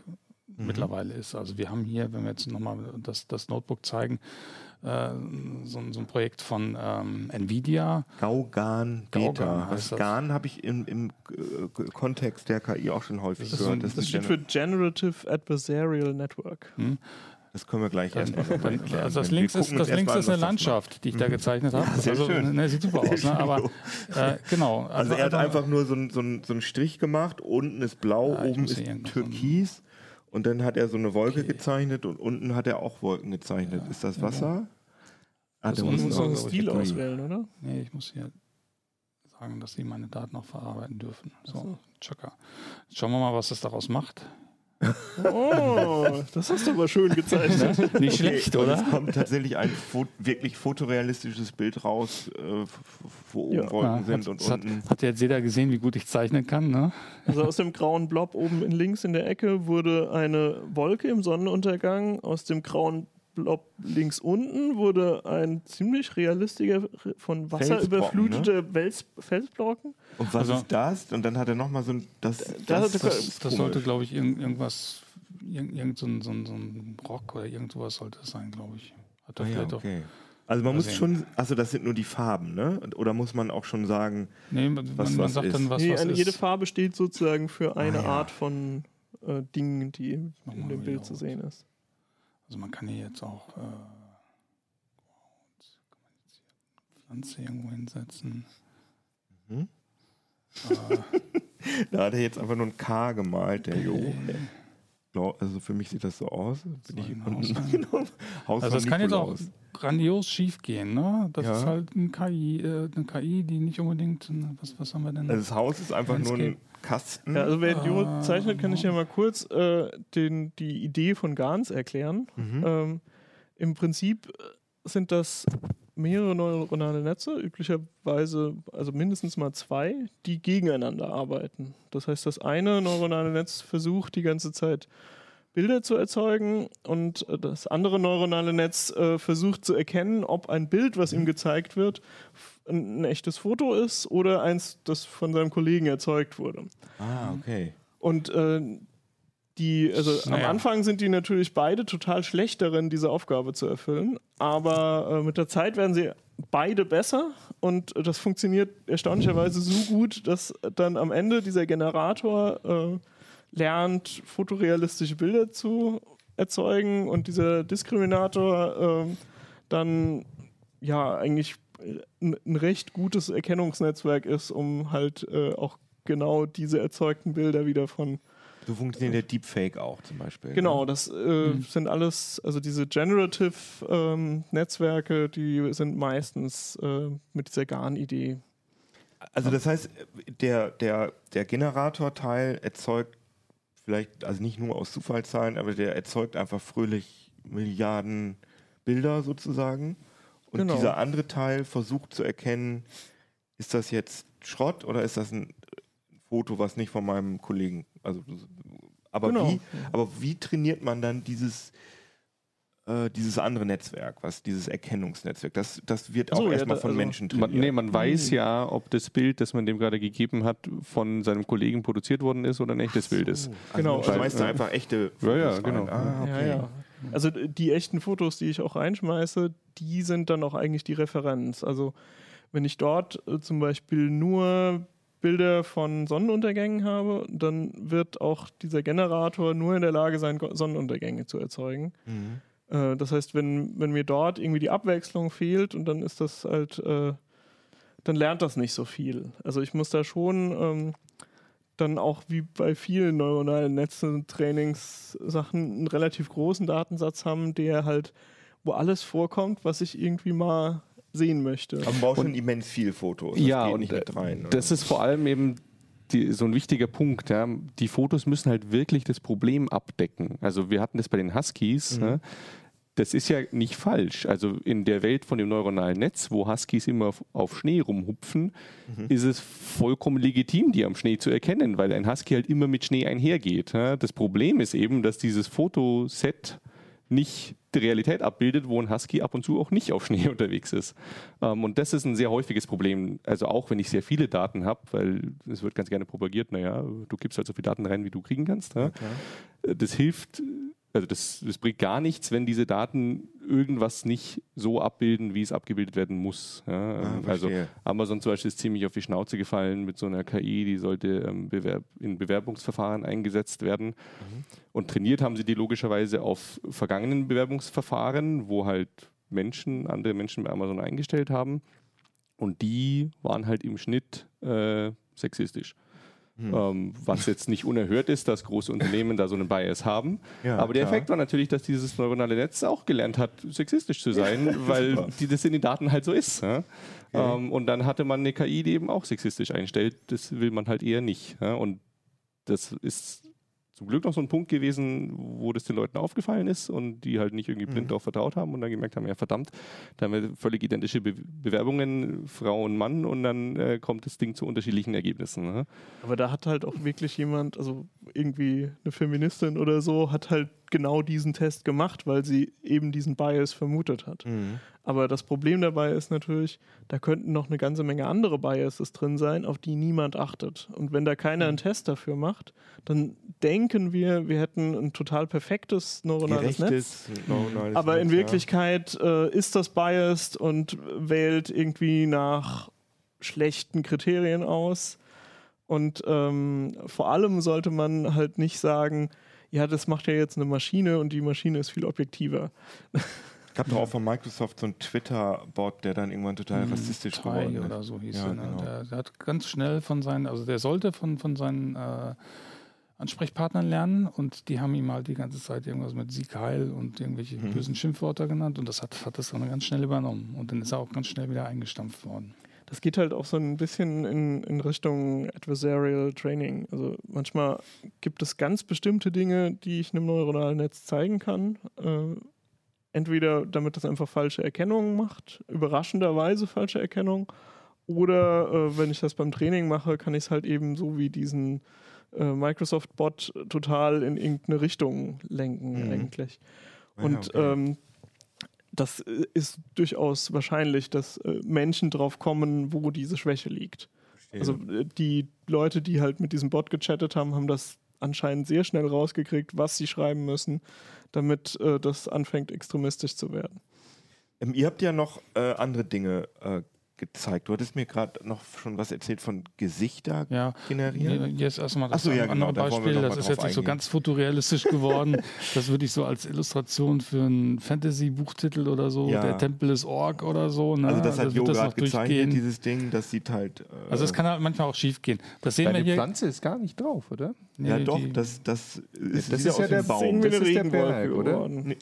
mhm. mittlerweile ist. Also wir haben hier, wenn wir jetzt nochmal das, das Notebook zeigen, äh, so, so, ein Projekt von ähm, Nvidia. Gaugan Beta. Was GAN habe ich im, im äh, Kontext der KI auch schon häufig das gehört. das, das steht für Generative Adversarial Network. Hm. Das können wir gleich erstmal erklären. Also das links ist, das links ist eine Landschaft, die ich da gezeichnet habe. Ja, sehr also, schön. Ne, sieht super aus, ne? aber äh, genau. Also, also er hat einfach nur so, ein, so, ein, so einen Strich gemacht, unten ist blau, ja, oben ist türkis und dann hat er so eine Wolke okay. gezeichnet und unten hat er auch Wolken gezeichnet. Ja, ist das Wasser? Ja. Ah, musst so einen Stil auswählen, oder? Nee, ich muss hier sagen, dass sie meine Daten auch verarbeiten dürfen. So, so. Chaka. Schauen wir mal, was das daraus macht. Oh, das hast du aber schön gezeichnet. Nicht schlecht, okay, oder? Es kommt tatsächlich ein wirklich fotorealistisches Bild raus, äh, wo oben ja. Wolken ja, sind hat, und unten. Hat, hat jetzt jeder gesehen, wie gut ich zeichnen kann, ne? Also aus dem grauen Blob oben in links in der Ecke wurde eine Wolke im Sonnenuntergang. Aus dem grauen Blob links unten wurde ein ziemlich realistischer, von Wasser überfluteter ne? Felsbrocken. Und was also, ist das? Und dann hat er nochmal so ein. Das, das, das, das, das sollte, glaube ich, irgend, irgendwas. Irgend, irgend so, ein, so, ein, so ein Rock oder irgend sowas sollte es sein, glaube ich. Hat er ah, ja, okay. Also man muss schon, also das sind nur die Farben, ne? Oder muss man auch schon sagen, nee, man, was, man was sagt ist? dann, was, nee, was Jede Farbe steht sozusagen für eine ah, ja. Art von äh, Dingen, die in dem Bild zu sehen ist. Also man kann hier jetzt auch äh, Pflanze irgendwo hinsetzen. Mhm. Äh, da hat er jetzt einfach nur ein K gemalt, der. Jo. Also für mich sieht das so aus. Bin ich Haus. Haus also das kann jetzt auch grandios schief gehen. Ne? Das ja. ist halt ein KI, äh, eine KI, die nicht unbedingt. Was, was haben wir denn? Also das Haus ist einfach Landscape. nur ein Kasten. Ja, also wer Idiot zeichnet, kann ich ja mal kurz äh, den, die Idee von Gans erklären. Mhm. Ähm, Im Prinzip sind das mehrere neuronale Netze, üblicherweise also mindestens mal zwei, die gegeneinander arbeiten. Das heißt, das eine neuronale Netz versucht die ganze Zeit Bilder zu erzeugen und das andere neuronale Netz äh, versucht zu erkennen, ob ein Bild, was ihm gezeigt wird, ein, ein, echtes Foto ist oder eins, das von seinem Kollegen erzeugt wurde. Ah, okay. Und äh, die, also naja. am Anfang sind die natürlich beide total schlecht darin, diese Aufgabe zu erfüllen, aber äh, mit der Zeit werden sie beide besser. Und das funktioniert erstaunlicherweise so gut, dass dann am Ende dieser Generator äh, lernt, fotorealistische Bilder zu erzeugen. Und dieser Diskriminator äh, dann ja eigentlich ein, ein, recht gutes Erkennungsnetzwerk ist, um halt äh, auch genau diese erzeugten Bilder wieder von so funktioniert der Deepfake auch zum Beispiel. Genau, ne? das äh, mhm. sind alles, also diese Generative-Netzwerke, ähm, die sind meistens äh, mit dieser GAN-Idee. Also das heißt, der, der, der Generatorteil erzeugt vielleicht, also nicht nur aus Zufallszahlen, aber der erzeugt einfach fröhlich Milliarden Bilder sozusagen. Und genau. dieser andere Teil versucht zu erkennen, ist das jetzt Schrott oder ist das ein Foto, was nicht von meinem Kollegen also, aber, genau. wie, aber wie trainiert man dann dieses, äh, dieses andere Netzwerk, was dieses Erkennungsnetzwerk? Das, das wird auch so, erstmal ja, von also Menschen trainiert. Man, nee, man weiß mhm. ja, ob das Bild, das man dem gerade gegeben hat, von seinem Kollegen produziert worden ist oder ein echtes so. Bild ist. Also genau. Also schmeißt ja. einfach echte Fotos ja, ja, genau. Ah, okay. ja, also die echten Fotos, die ich auch reinschmeiße, die sind dann auch eigentlich die Referenz. Also wenn ich dort äh, zum Beispiel nur Bilder von Sonnenuntergängen habe, dann wird auch dieser Generator nur in der Lage sein, Sonnenuntergänge zu erzeugen. Mhm. Äh, das heißt, wenn, wenn mir dort irgendwie die Abwechslung fehlt und dann ist das halt, äh, dann lernt das nicht so viel. Also ich muss da schon ähm, dann auch wie bei vielen neuronalen Netzen Trainingssachen einen relativ großen Datensatz haben, der halt, wo alles vorkommt, was ich irgendwie mal sehen möchte. Aber man braucht schon immens viel Fotos. Das ja, und rein, das ist vor allem eben die, so ein wichtiger Punkt. Ja. Die Fotos müssen halt wirklich das Problem abdecken. Also wir hatten das bei den Huskies. Mhm. Ne? Das ist ja nicht falsch. Also in der Welt von dem neuronalen Netz, wo Huskies immer auf, Schnee rumhupfen, mhm. ist es vollkommen legitim, die am Schnee zu erkennen, weil ein Husky halt immer mit Schnee einhergeht. Ja. Das Problem ist eben, dass dieses Fotoset nicht die Realität abbildet, wo ein Husky ab und zu auch nicht auf Schnee unterwegs ist. Ähm, und das ist ein sehr häufiges Problem. Also auch wenn ich sehr viele Daten habe, weil es wird ganz gerne propagiert, naja, du gibst halt so viele Daten rein, wie du kriegen kannst. Ja? Das hilft also das, das bringt gar nichts, wenn diese Daten irgendwas nicht so abbilden, wie es abgebildet werden muss. Ja, ah, also Amazon zum Beispiel ist ziemlich auf die Schnauze gefallen mit so einer KI, die sollte ähm, Bewerb in Bewerbungsverfahren eingesetzt werden. Mhm. Und trainiert haben sie die logischerweise auf vergangenen Bewerbungsverfahren, wo halt Menschen, andere Menschen bei Amazon eingestellt haben. Und die waren halt im Schnitt äh, sexistisch. Hm. Ähm, was jetzt nicht unerhört ist, dass große Unternehmen da so einen Bias haben. Ja, Aber der klar. Effekt war natürlich, dass dieses neuronale Netz auch gelernt hat, sexistisch zu sein, ja, weil die, das in den Daten halt so ist. Ja? Okay. Ähm, und dann hatte man eine KI, die eben auch sexistisch einstellt. Das will man halt eher nicht. Und das ist zum Glück noch so ein Punkt gewesen, wo das den Leuten aufgefallen ist und die halt nicht irgendwie blind mhm. darauf vertraut haben und dann gemerkt haben, ja verdammt, da haben wir völlig identische Be Bewerbungen, Frau und Mann und dann äh, kommt das Ding zu unterschiedlichen Ergebnissen. Ne? Aber da hat halt auch wirklich jemand, also irgendwie eine Feministin oder so, hat halt genau diesen Test gemacht, weil sie eben diesen Bias vermutet hat. Mhm. Aber das Problem dabei ist natürlich, da könnten noch eine ganze Menge andere Biases drin sein, auf die niemand achtet. Und wenn da keiner einen Test dafür macht, dann denken wir, wir hätten ein total perfektes neuronales Netz. Neuronales aber Netz, in Wirklichkeit ja. äh, ist das biased und wählt irgendwie nach schlechten Kriterien aus. Und ähm, vor allem sollte man halt nicht sagen, ja, das macht ja jetzt eine Maschine und die Maschine ist viel objektiver. gab doch auch von Microsoft so einen Twitter-Bot, der dann irgendwann total hm, rassistisch Thai geworden ist. oder so hieß ja, er. Ne? Genau. Der, der, hat ganz schnell von seinen, also der sollte von, von seinen äh, Ansprechpartnern lernen und die haben ihm halt die ganze Zeit irgendwas mit Sieg Heil und irgendwelche mhm. bösen Schimpfwörter genannt und das hat, hat das dann ganz schnell übernommen und dann ist er auch ganz schnell wieder eingestampft worden. Das geht halt auch so ein bisschen in, in Richtung Adversarial Training. Also manchmal gibt es ganz bestimmte Dinge, die ich einem neuronalen Netz zeigen kann. Äh, Entweder damit das einfach falsche Erkennungen macht, überraschenderweise falsche Erkennung, oder äh, wenn ich das beim Training mache, kann ich es halt eben so wie diesen äh, Microsoft-Bot total in irgendeine Richtung lenken mhm. eigentlich. Und okay. ähm, das äh, ist durchaus wahrscheinlich, dass äh, Menschen drauf kommen, wo diese Schwäche liegt. Verstehe. Also äh, die Leute, die halt mit diesem Bot gechattet haben, haben das anscheinend sehr schnell rausgekriegt, was sie schreiben müssen, damit äh, das anfängt extremistisch zu werden. Ähm, ihr habt ja noch äh, andere Dinge äh, gezeigt. Du hattest mir gerade noch schon was erzählt von Gesichter ja. generieren. Jetzt erstmal das so, ja, genau, andere Beispiel. Das ist jetzt nicht so ganz fotorealistisch geworden. das würde ich so als Illustration für einen Fantasy-Buchtitel oder so, ja. der Tempel ist Ork oder so. Ne? Also das hat Jo gerade gezeichnet, dieses Ding, das sieht halt... Äh also es kann halt manchmal auch schief gehen. Das sehen Deine wir hier. Pflanze ist gar nicht drauf, oder? Nee, ja doch, das, das ist, das ist ja der Baum. Das ist der Berg, oder? Nee.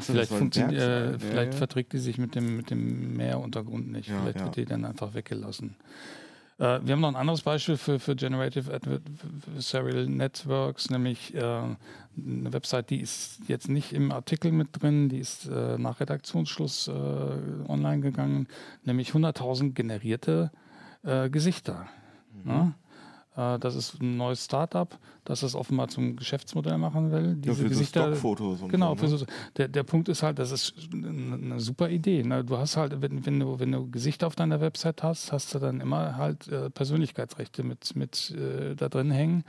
So, vielleicht, äh, vielleicht ja, verträgt die sich mit dem, mit dem Meeruntergrund nicht. Ja, vielleicht wird die dann einfach weggelassen. Äh, wir haben noch ein anderes Beispiel für, für Generative Adversarial Networks, nämlich äh, eine Website, die ist jetzt nicht im Artikel mit drin, die ist äh, nach Redaktionsschluss äh, online gegangen, nämlich 100.000 generierte äh, Gesichter. Mhm. Äh, das ist ein neues Startup, das es offenbar zum Geschäftsmodell machen will. Diese ja, für Gesichter, so Stockfotos. Und genau, so, ne? so, der, der Punkt ist halt, das ist eine super Idee. Ne? Du hast halt, wenn, wenn, du, wenn du Gesichter auf deiner Website hast, hast du dann immer halt äh, Persönlichkeitsrechte mit, mit äh, da drin hängen.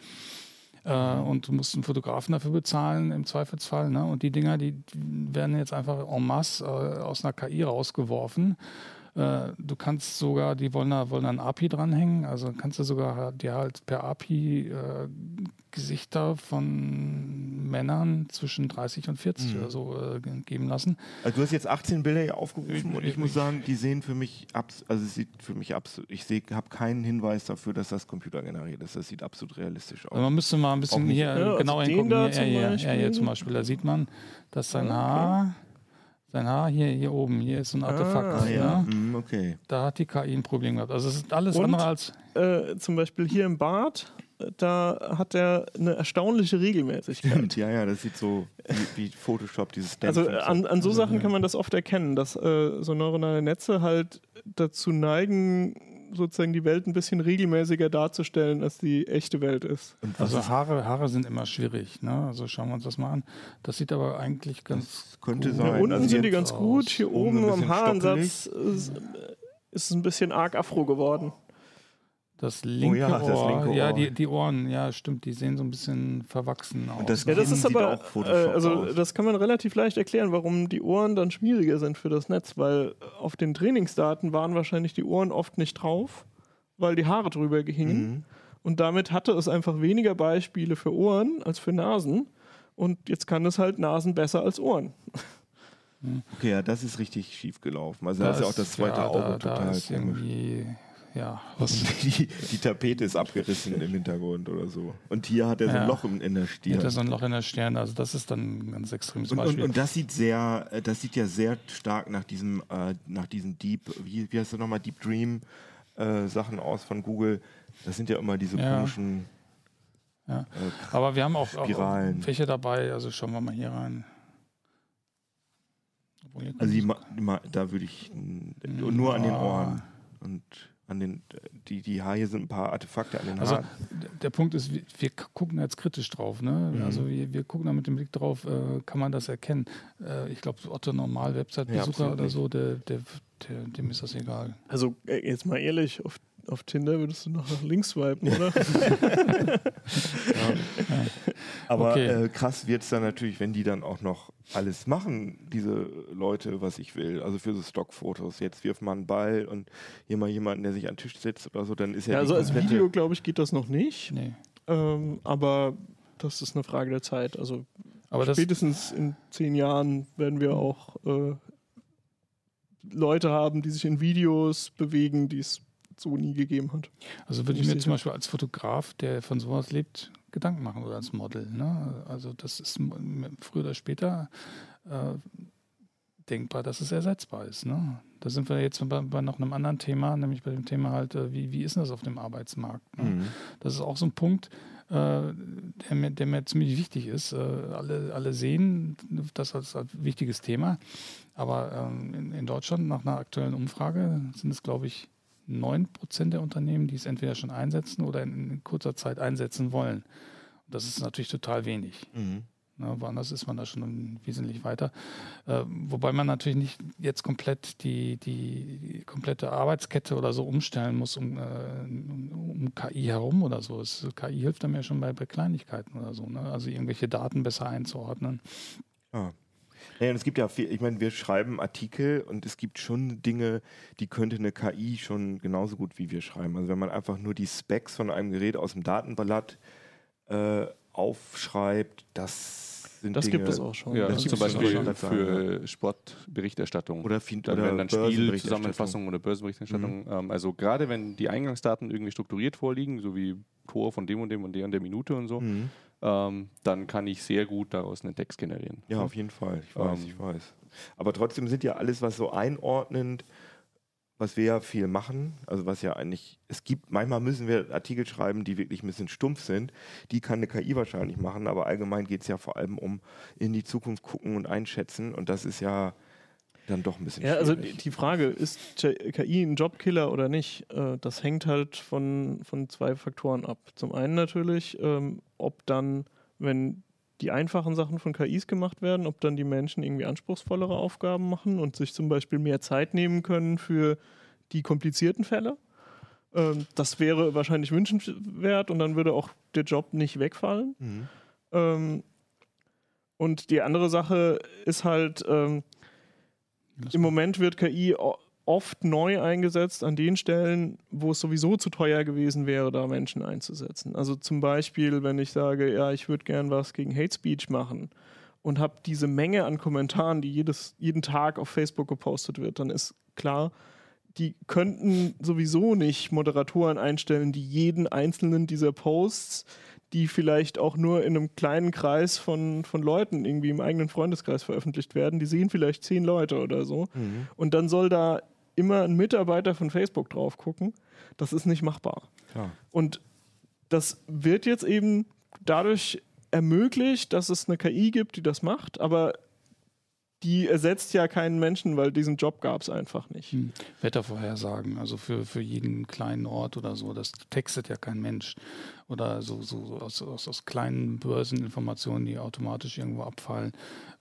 Äh, mhm. und du musst einen Fotografen dafür bezahlen im Zweifelsfall. Ne? Und die Dinger, die, die werden jetzt einfach en masse äh, aus einer KI rausgeworfen. Äh, du kannst sogar, die wollen da, wollen da ein API dranhängen, also kannst du sogar dir halt per API äh, Gesichter von Männern zwischen 30 und 40 mhm. oder so äh, geben lassen. Also du hast jetzt 18 Bilder hier aufgerufen und ich muss sagen, die sehen für mich also es sieht für mich absolut, ich habe keinen Hinweis dafür, dass das Computer generiert ist. Das sieht absolut realistisch aus. Also man müsste mal ein bisschen hier ja, genauer also hingucken. Hier, hier, hier, hier, zum Beispiel, da sieht man, dass sein okay. Haar sein Haar hier, hier oben, hier ist so ein Artefakt. Ah, ja. Ne? okay. Da hat die KI ein Problem gehabt. Also es ist alles Und, andere als. Äh, zum Beispiel hier im Bart, da hat er eine erstaunliche Regelmäßigkeit. Stimmt, ja, ja, das sieht so wie, wie Photoshop, dieses Also an, an so Sachen kann man das oft erkennen, dass äh, so neuronale Netze halt dazu neigen, sozusagen die Welt ein bisschen regelmäßiger darzustellen, als die echte Welt ist. also Haare, Haare sind immer schwierig. Ne? Also schauen wir uns das mal an. Das sieht aber eigentlich ganz das könnte gut. sein. Ja, unten also sind die ganz gut. Hier oben am Haaransatz ist, ist es ein bisschen arg afro geworden. Das linke, oh ja, Ohr, das linke Ohr. Ja, die, die Ohren, ja, stimmt, die sehen so ein bisschen verwachsen aus. Das, ja, das ist aber, äh, also aus. das kann man relativ leicht erklären, warum die Ohren dann schwieriger sind für das Netz, weil auf den Trainingsdaten waren wahrscheinlich die Ohren oft nicht drauf, weil die Haare drüber gingen. Mhm. Und damit hatte es einfach weniger Beispiele für Ohren als für Nasen. Und jetzt kann es halt Nasen besser als Ohren. Okay, ja, das ist richtig schief gelaufen. Also da ist ja auch das zweite ja, Auge da, total da ist irgendwie ja, die, die, Tapete ist abgerissen im Hintergrund oder so. Und hier hat er so ein Loch in, der Stirn. Hat er so ein Loch in der Stirn, also das ist dann ein ganz extremes Beispiel. Und, und, das sieht sehr, äh, das sieht ja sehr stark nach diesem, äh, nach diesem Deep, wie, wie heißt das nochmal, Deep Dream äh, Sachen aus von Google. Das sind ja immer diese ja. komischen. Ja. Äh, Aber wir haben auch, auch welche dabei, also schauen wir mal hier rein. Also die, da würde ich nur an den Ohren und an den, die, die Haare sind ein paar Artefakte an den also, Haaren. Der Punkt ist, wir, wir gucken jetzt kritisch drauf. Ne? Mhm. Also wir, wir, gucken da mit dem Blick drauf, äh, kann man das erkennen. Äh, ich glaube, Otto Normal Website-Besucher ja, oder so, der, der, der, dem ist das egal. Also äh, jetzt mal ehrlich, auf auf Tinder würdest du noch nach links swipen, oder? ja. Aber okay. äh, krass wird es dann natürlich, wenn die dann auch noch alles machen, diese Leute, was ich will. Also für so Stockfotos. Jetzt wirft man einen Ball und hier mal jemanden, der sich an den Tisch setzt oder so, dann ist ja. ja also als Video, glaube ich, geht das noch nicht. Nee. Ähm, aber das ist eine Frage der Zeit. Also aber spätestens in zehn Jahren werden wir auch äh, Leute haben, die sich in Videos bewegen, die es so nie gegeben hat. Also würde ich mir zum Beispiel als Fotograf, der von sowas lebt, Gedanken machen oder als Model. Ne? Also das ist früher oder später äh, denkbar, dass es ersetzbar ist. Ne? Da sind wir jetzt bei, bei, noch einem anderen Thema, nämlich bei dem Thema halt, äh, wie, wie ist das auf dem Arbeitsmarkt? Ne? Mhm. Das ist auch so ein Punkt, äh, der, mir, der mir ziemlich wichtig ist. Äh, alle, alle sehen das als, als wichtiges Thema, aber ähm, in, in Deutschland nach einer aktuellen Umfrage sind es, glaube ich, 9 Prozent der Unternehmen, die es entweder schon einsetzen oder in, in kurzer Zeit einsetzen wollen. Und das ist natürlich total wenig. Mhm. Ne, woanders ist man da schon wesentlich weiter. Äh, wobei man natürlich nicht jetzt komplett die, die, die, komplette Arbeitskette oder so umstellen muss um, äh, um KI herum oder so. Es, KI hilft einem ja schon bei, bei Kleinigkeiten oder so. Ne? Also irgendwelche Daten besser einzuordnen. Ah. Naja, und es gibt ja viel, ich meine, wir schreiben Artikel und es gibt schon Dinge, die könnte eine KI schon genauso gut wie wir schreiben. Also wenn man einfach nur die Specs von einem Gerät aus dem Datenblatt äh, aufschreibt, das sind das Dinge, gibt es auch schon. Ja, zum Beispiel für Sportberichterstattung. Oder, viel, dann oder dann Spielzusammenfassung oder Börsenberichterstattung. Mhm. Ähm, also gerade wenn die Eingangsdaten irgendwie strukturiert vorliegen, so wie Tor von dem und dem und der und der Minute und so, mhm ähm, dann kann ich sehr gut daraus einen Text generieren. Ja, auf jeden Fall. Ich weiß, ähm, ich weiß. Aber trotzdem sind ja alles, was so einordnend, was wir ja viel machen, also was ja eigentlich, es gibt, manchmal müssen wir Artikel schreiben, die wirklich ein bisschen stumpf sind. Die kann eine KI wahrscheinlich machen, aber allgemein geht es ja vor allem um in die Zukunft gucken und einschätzen. Und das ist ja dann doch ein bisschen Ja, also schwierig. also die Frage, ist KI ein Jobkiller oder nicht, äh, das hängt halt von, von zwei Faktoren ab. Zum einen natürlich, ähm, ob dann, wenn die einfachen Sachen von KIs gemacht werden, ob dann die Menschen irgendwie anspruchsvollere Aufgaben machen und sich zum Beispiel mehr Zeit nehmen können für die komplizierten Fälle. Ähm, das wäre wahrscheinlich wünschenswert und dann würde auch der Job nicht wegfallen. Mhm. Ähm, und die andere Sache ist halt, im Moment wird KI oft neu eingesetzt an den Stellen, wo es sowieso zu teuer gewesen wäre, da Menschen einzusetzen. Also zum Beispiel, wenn ich sage, ja, ich würde gern was gegen Hate Speech machen und habe diese Menge an Kommentaren, die jedes, jeden Tag auf Facebook gepostet wird, dann ist klar, die könnten sowieso nicht Moderatoren einstellen, die jeden einzelnen dieser Posts die vielleicht auch nur in einem kleinen Kreis von, von Leuten irgendwie im eigenen Freundeskreis veröffentlicht werden. Die sehen vielleicht zehn Leute oder so. Mhm. Und dann soll da immer ein Mitarbeiter von Facebook drauf gucken. Das ist nicht machbar. Ja. Und das wird jetzt eben dadurch ermöglicht, dass es eine KI gibt, die das macht. Aber die ersetzt ja keinen Menschen, weil diesen Job gab es einfach nicht. Hm. Wettervorhersagen, also für, für jeden kleinen Ort oder so, das textet ja kein Mensch. Oder so, so, so aus, aus, aus, kleinen Börseninformationen, die automatisch irgendwo abfallen,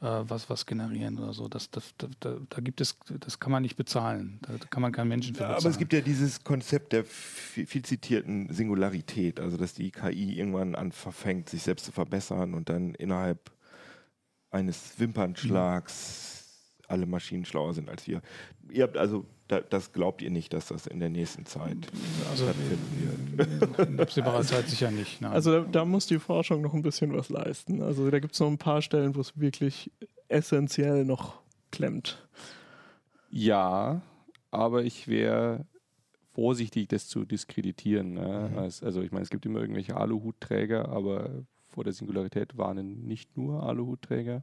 äh, was, was generieren oder so. Das, das, da, da, gibt es, das kann man nicht bezahlen. Da kann man keinen Menschen für bezahlen. aber es gibt ja dieses Konzept der viel zitierten Singularität, also dass die KI irgendwann anfängt, sich selbst zu verbessern und dann innerhalb eines Wimpernschlags mhm. alle Maschinen schlauer sind als wir. Ihr habt also, da, das glaubt ihr nicht, dass das in der nächsten Zeit also stattfinden wird? In absehbarer Zeit sicher nicht. Nein. Also da, da, muss die Forschung noch ein bisschen was leisten. Also da gibt es noch ein paar Stellen, wo es wirklich essentiell noch klemmt. Ja, aber ich wäre vorsichtig, das zu diskreditieren. Ne? Mhm. Also ich meine, es gibt immer irgendwelche Aluhutträger, aber vor der Singularität warnen nicht nur Aluhutträger.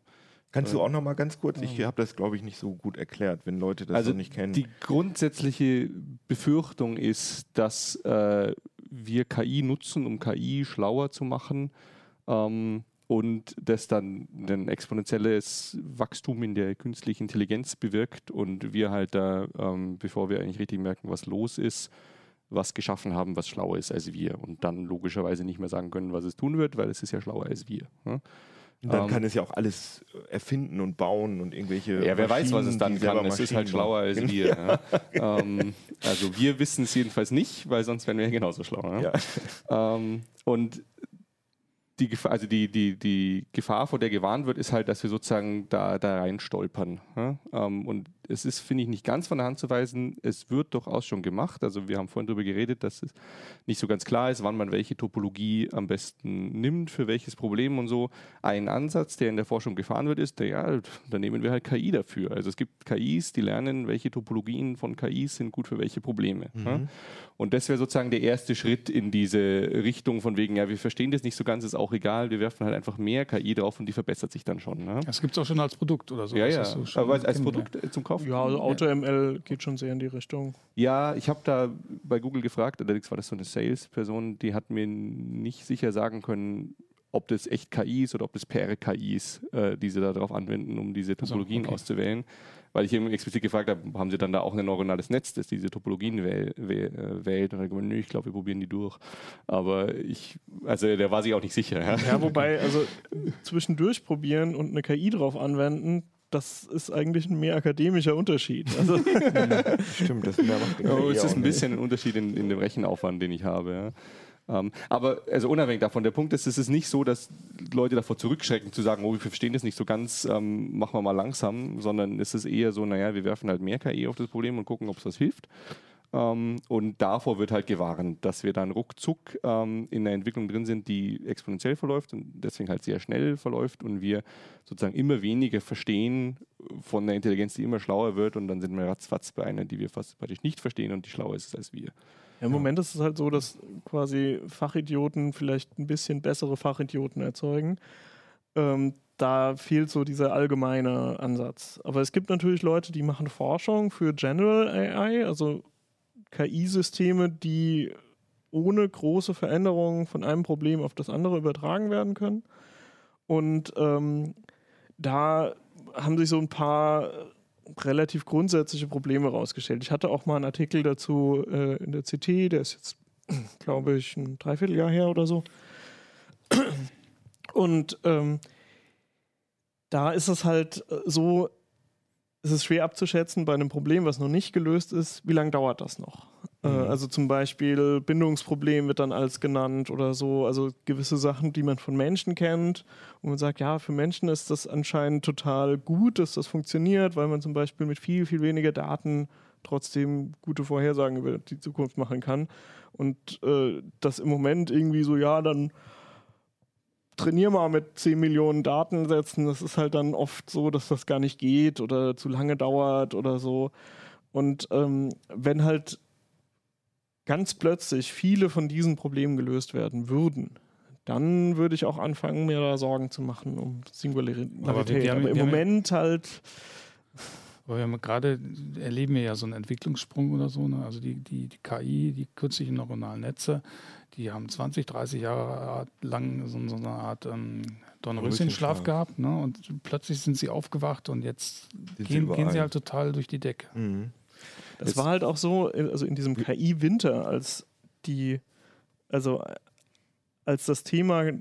Kannst du auch noch mal ganz kurz, ich habe das glaube ich nicht so gut erklärt, wenn Leute das also so nicht kennen. Die grundsätzliche Befürchtung ist, dass äh, wir KI nutzen, um KI schlauer zu machen ähm, und das dann ein exponentielles Wachstum in der künstlichen Intelligenz bewirkt und wir halt da, ähm, bevor wir eigentlich richtig merken, was los ist, was geschaffen haben, was schlauer ist als wir und dann logischerweise nicht mehr sagen können, was es tun wird, weil es ist ja schlauer als wir. Ja? Und dann ähm, kann es ja auch alles erfinden und bauen und irgendwelche. Ja, wer weiß, was es dann kann. Es ist halt schlauer als wir. Ja. ähm, also wir wissen es jedenfalls nicht, weil sonst wären wir ja genauso schlau. Ja? Ähm, und die Gefahr, also die, die, die Gefahr, vor der gewarnt wird, ist halt, dass wir sozusagen da, da rein stolpern. Ja? Ähm, und es ist, finde ich, nicht ganz von der Hand zu weisen. Es wird durchaus schon gemacht. Also wir haben vorhin darüber geredet, dass es nicht so ganz klar ist, wann man welche Topologie am besten nimmt, für welches Problem und so. Ein Ansatz, der in der Forschung gefahren wird, ist, ja, da nehmen wir halt KI dafür. Also es gibt KIs, die lernen, welche Topologien von KIs sind gut für welche Probleme. Mhm. Ja? Und das wäre sozusagen der erste Schritt in diese Richtung von wegen, ja, wir verstehen das nicht so ganz, ist auch egal, wir werfen halt einfach mehr KI drauf und die verbessert sich dann schon. Ne? Das gibt es auch schon als Produkt oder so. Ja, ja. Aber als Produkt zum Kaufen Verkauf? Ja, also AutoML geht schon sehr in die Richtung. Ja, ich habe da bei Google gefragt, allerdings war das so eine Sales-Person, die hat mir nicht sicher sagen können, ob das echt KI ist oder ob das PR-KI ist, äh, die sie da drauf anwenden, um diese Topologien also, okay. auszuwählen. Weil ich eben explizit gefragt habe, haben sie dann da auch ein neuronales Netz, das diese Topologien wähl, wähl, äh, wählt? Und dann gesagt, nö, ich glaube, wir probieren die durch. Aber ich, also der war sich auch nicht sicher. Ja, ja wobei, also zwischendurch probieren und eine KI drauf anwenden, das ist eigentlich ein mehr akademischer Unterschied. Also Stimmt, das macht oh, es ist ein bisschen ein Unterschied in, in dem Rechenaufwand, den ich habe. Ja. Um, ähm, aber also unabhängig davon, der Punkt ist, es ist nicht so, dass Leute davor zurückschrecken zu sagen, oh, wir verstehen das nicht so ganz, ähm, machen wir mal langsam, sondern es ist eher so, naja, wir werfen halt mehr KI auf das Problem und gucken, ob es was hilft. Ähm, und davor wird halt gewarnt, dass wir dann ruckzuck ähm, in einer Entwicklung drin sind, die exponentiell verläuft und deswegen halt sehr schnell verläuft und wir sozusagen immer weniger verstehen von einer Intelligenz, die immer schlauer wird und dann sind wir ratzfatz bei einer, die wir fast praktisch nicht verstehen und die schlauer ist als wir. Ja, Im Moment ist es halt so, dass quasi Fachidioten vielleicht ein bisschen bessere Fachidioten erzeugen. Ähm, da fehlt so dieser allgemeine Ansatz. Aber es gibt natürlich Leute, die machen Forschung für General AI, also KI-Systeme, die ohne große Veränderungen von einem Problem auf das andere übertragen werden können. Und ähm, da haben sich so ein paar relativ grundsätzliche Probleme herausgestellt. Ich hatte auch mal einen Artikel dazu äh, in der CT, der ist jetzt, glaube ich, ein Dreivierteljahr her oder so. Und ähm, da ist es halt so, es ist schwer abzuschätzen bei einem Problem, was noch nicht gelöst ist, wie lange dauert das noch? Äh, mhm. also zum Beispiel Bindungsproblem wird dann als genannt oder so, also gewisse Sachen, die man von Menschen kennt und man sagt, ja, für Menschen ist das anscheinend total gut, dass das funktioniert, weil man zum Beispiel mit viel, viel weniger Daten trotzdem gute Vorhersagen über die Zukunft machen kann. Und äh, das im Moment irgendwie so, ja, dann trainier mal mit 10 Millionen Datensätzen. Das ist halt dann oft so, dass das gar nicht geht oder zu lange dauert oder so. Und ähm, wenn halt ganz plötzlich viele von diesen Problemen gelöst werden würden, dann würde ich auch anfangen, mir da Sorgen zu machen um Singularität. Aber, wir, haben, Aber im Moment halt. Aber wir haben gerade erleben wir ja so einen Entwicklungssprung oder so. Ne? Also die, die, die KI, die künstlichen neuronalen Netze, die haben 20, 30 Jahre lang so, so eine Art ähm, Dornröschenschlaf gehabt ne? und plötzlich sind sie aufgewacht und jetzt gehen, gehen, sie halt total durch die Decke. Mhm. Das jetzt war halt auch so, also in diesem KI-Winter, als die, also als das Thema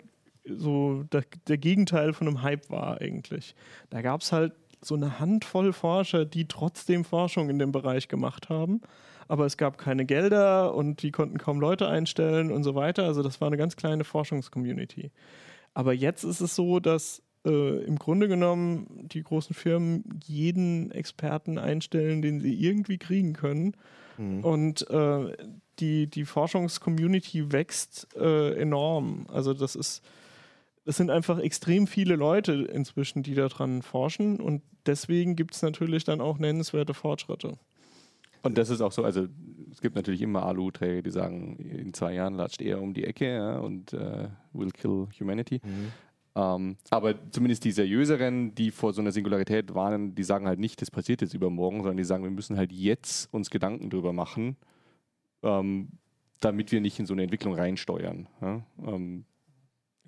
so der, der Gegenteil von einem Hype war eigentlich. Da gab es halt so eine Handvoll Forscher, die trotzdem Forschung in dem Bereich gemacht haben. Aber es gab keine Gelder und die konnten kaum Leute einstellen und so weiter. Also das war eine ganz kleine Forschungscommunity. Aber jetzt ist es so, dass äh, im Grunde genommen die großen Firmen jeden Experten einstellen, den sie irgendwie kriegen können. Mhm. Und äh, die, die Forschungscommunity wächst äh, enorm. Also das ist es sind einfach extrem viele Leute inzwischen, die daran forschen und deswegen gibt es natürlich dann auch nennenswerte Fortschritte. Und das ist auch so, also es gibt natürlich immer Alu-Träger, die sagen, in zwei Jahren latscht er um die Ecke ja, und äh, will kill humanity. Mhm. Ähm, aber zumindest die seriöseren, die vor so einer Singularität warnen, die sagen halt nicht, das passiert jetzt übermorgen, sondern die sagen, wir müssen halt jetzt uns Gedanken drüber machen, ähm, damit wir nicht in so eine Entwicklung reinsteuern. Ja? Ähm,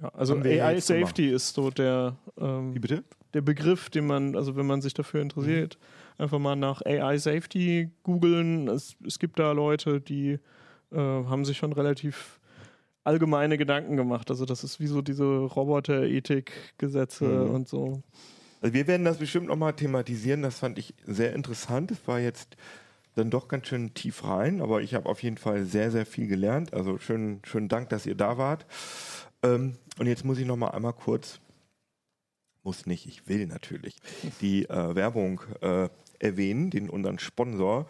ja, also AI Safety ist so der, ähm, Wie bitte? der Begriff, den man, also wenn man sich dafür interessiert, mhm. Einfach mal nach AI Safety googeln. Es, es gibt da Leute, die äh, haben sich schon relativ allgemeine Gedanken gemacht. Also das ist wie so diese Roboter-Ethik-Gesetze mhm. und so. Also wir werden das bestimmt nochmal thematisieren. Das fand ich sehr interessant. Es war jetzt dann doch ganz schön tief rein, aber ich habe auf jeden Fall sehr, sehr viel gelernt. Also schönen, schönen Dank, dass ihr da wart. Ähm, und jetzt muss ich noch mal einmal kurz, muss nicht, ich will natürlich, die äh, Werbung äh, erwähnen, den unseren Sponsor.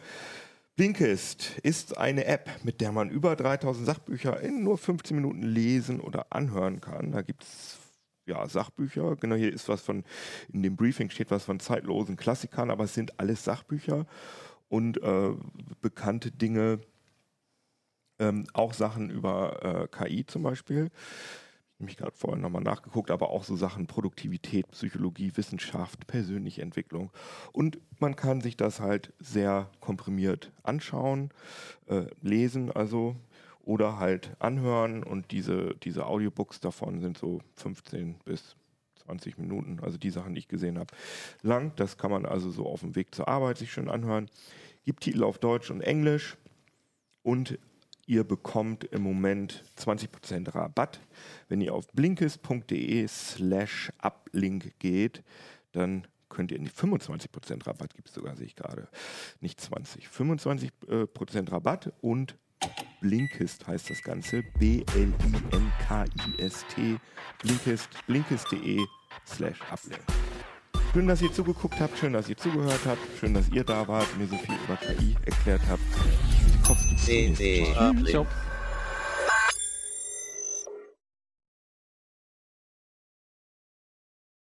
Blinkist ist eine App, mit der man über 3000 Sachbücher in nur 15 Minuten lesen oder anhören kann. Da gibt es ja, Sachbücher. Genau, hier ist was von, in dem Briefing steht was von zeitlosen Klassikern, aber es sind alles Sachbücher und äh, bekannte Dinge, ähm, auch Sachen über äh, KI zum Beispiel. Mich gerade vorhin nochmal nachgeguckt, aber auch so Sachen Produktivität, Psychologie, Wissenschaft, persönliche Entwicklung. Und man kann sich das halt sehr komprimiert anschauen, äh, lesen also oder halt anhören. Und diese, diese Audiobooks davon sind so 15 bis 20 Minuten, also die Sachen, die ich gesehen habe, lang. Das kann man also so auf dem Weg zur Arbeit sich schön anhören. Gibt Titel auf Deutsch und Englisch und Ihr bekommt im Moment 20% Rabatt. Wenn ihr auf blinkes.de slash uplink geht, dann könnt ihr in die 25% Rabatt, gibt es sogar, sehe ich gerade, nicht 20, 25% Rabatt und Blinkist heißt das Ganze, B-L-I-N-K-I-S-T, Blinkist, blinkist.de slash uplink. Schön, dass ihr zugeguckt habt, schön, dass ihr zugehört habt, schön, dass ihr da wart, mir so viel über KI erklärt habt. de, de, de,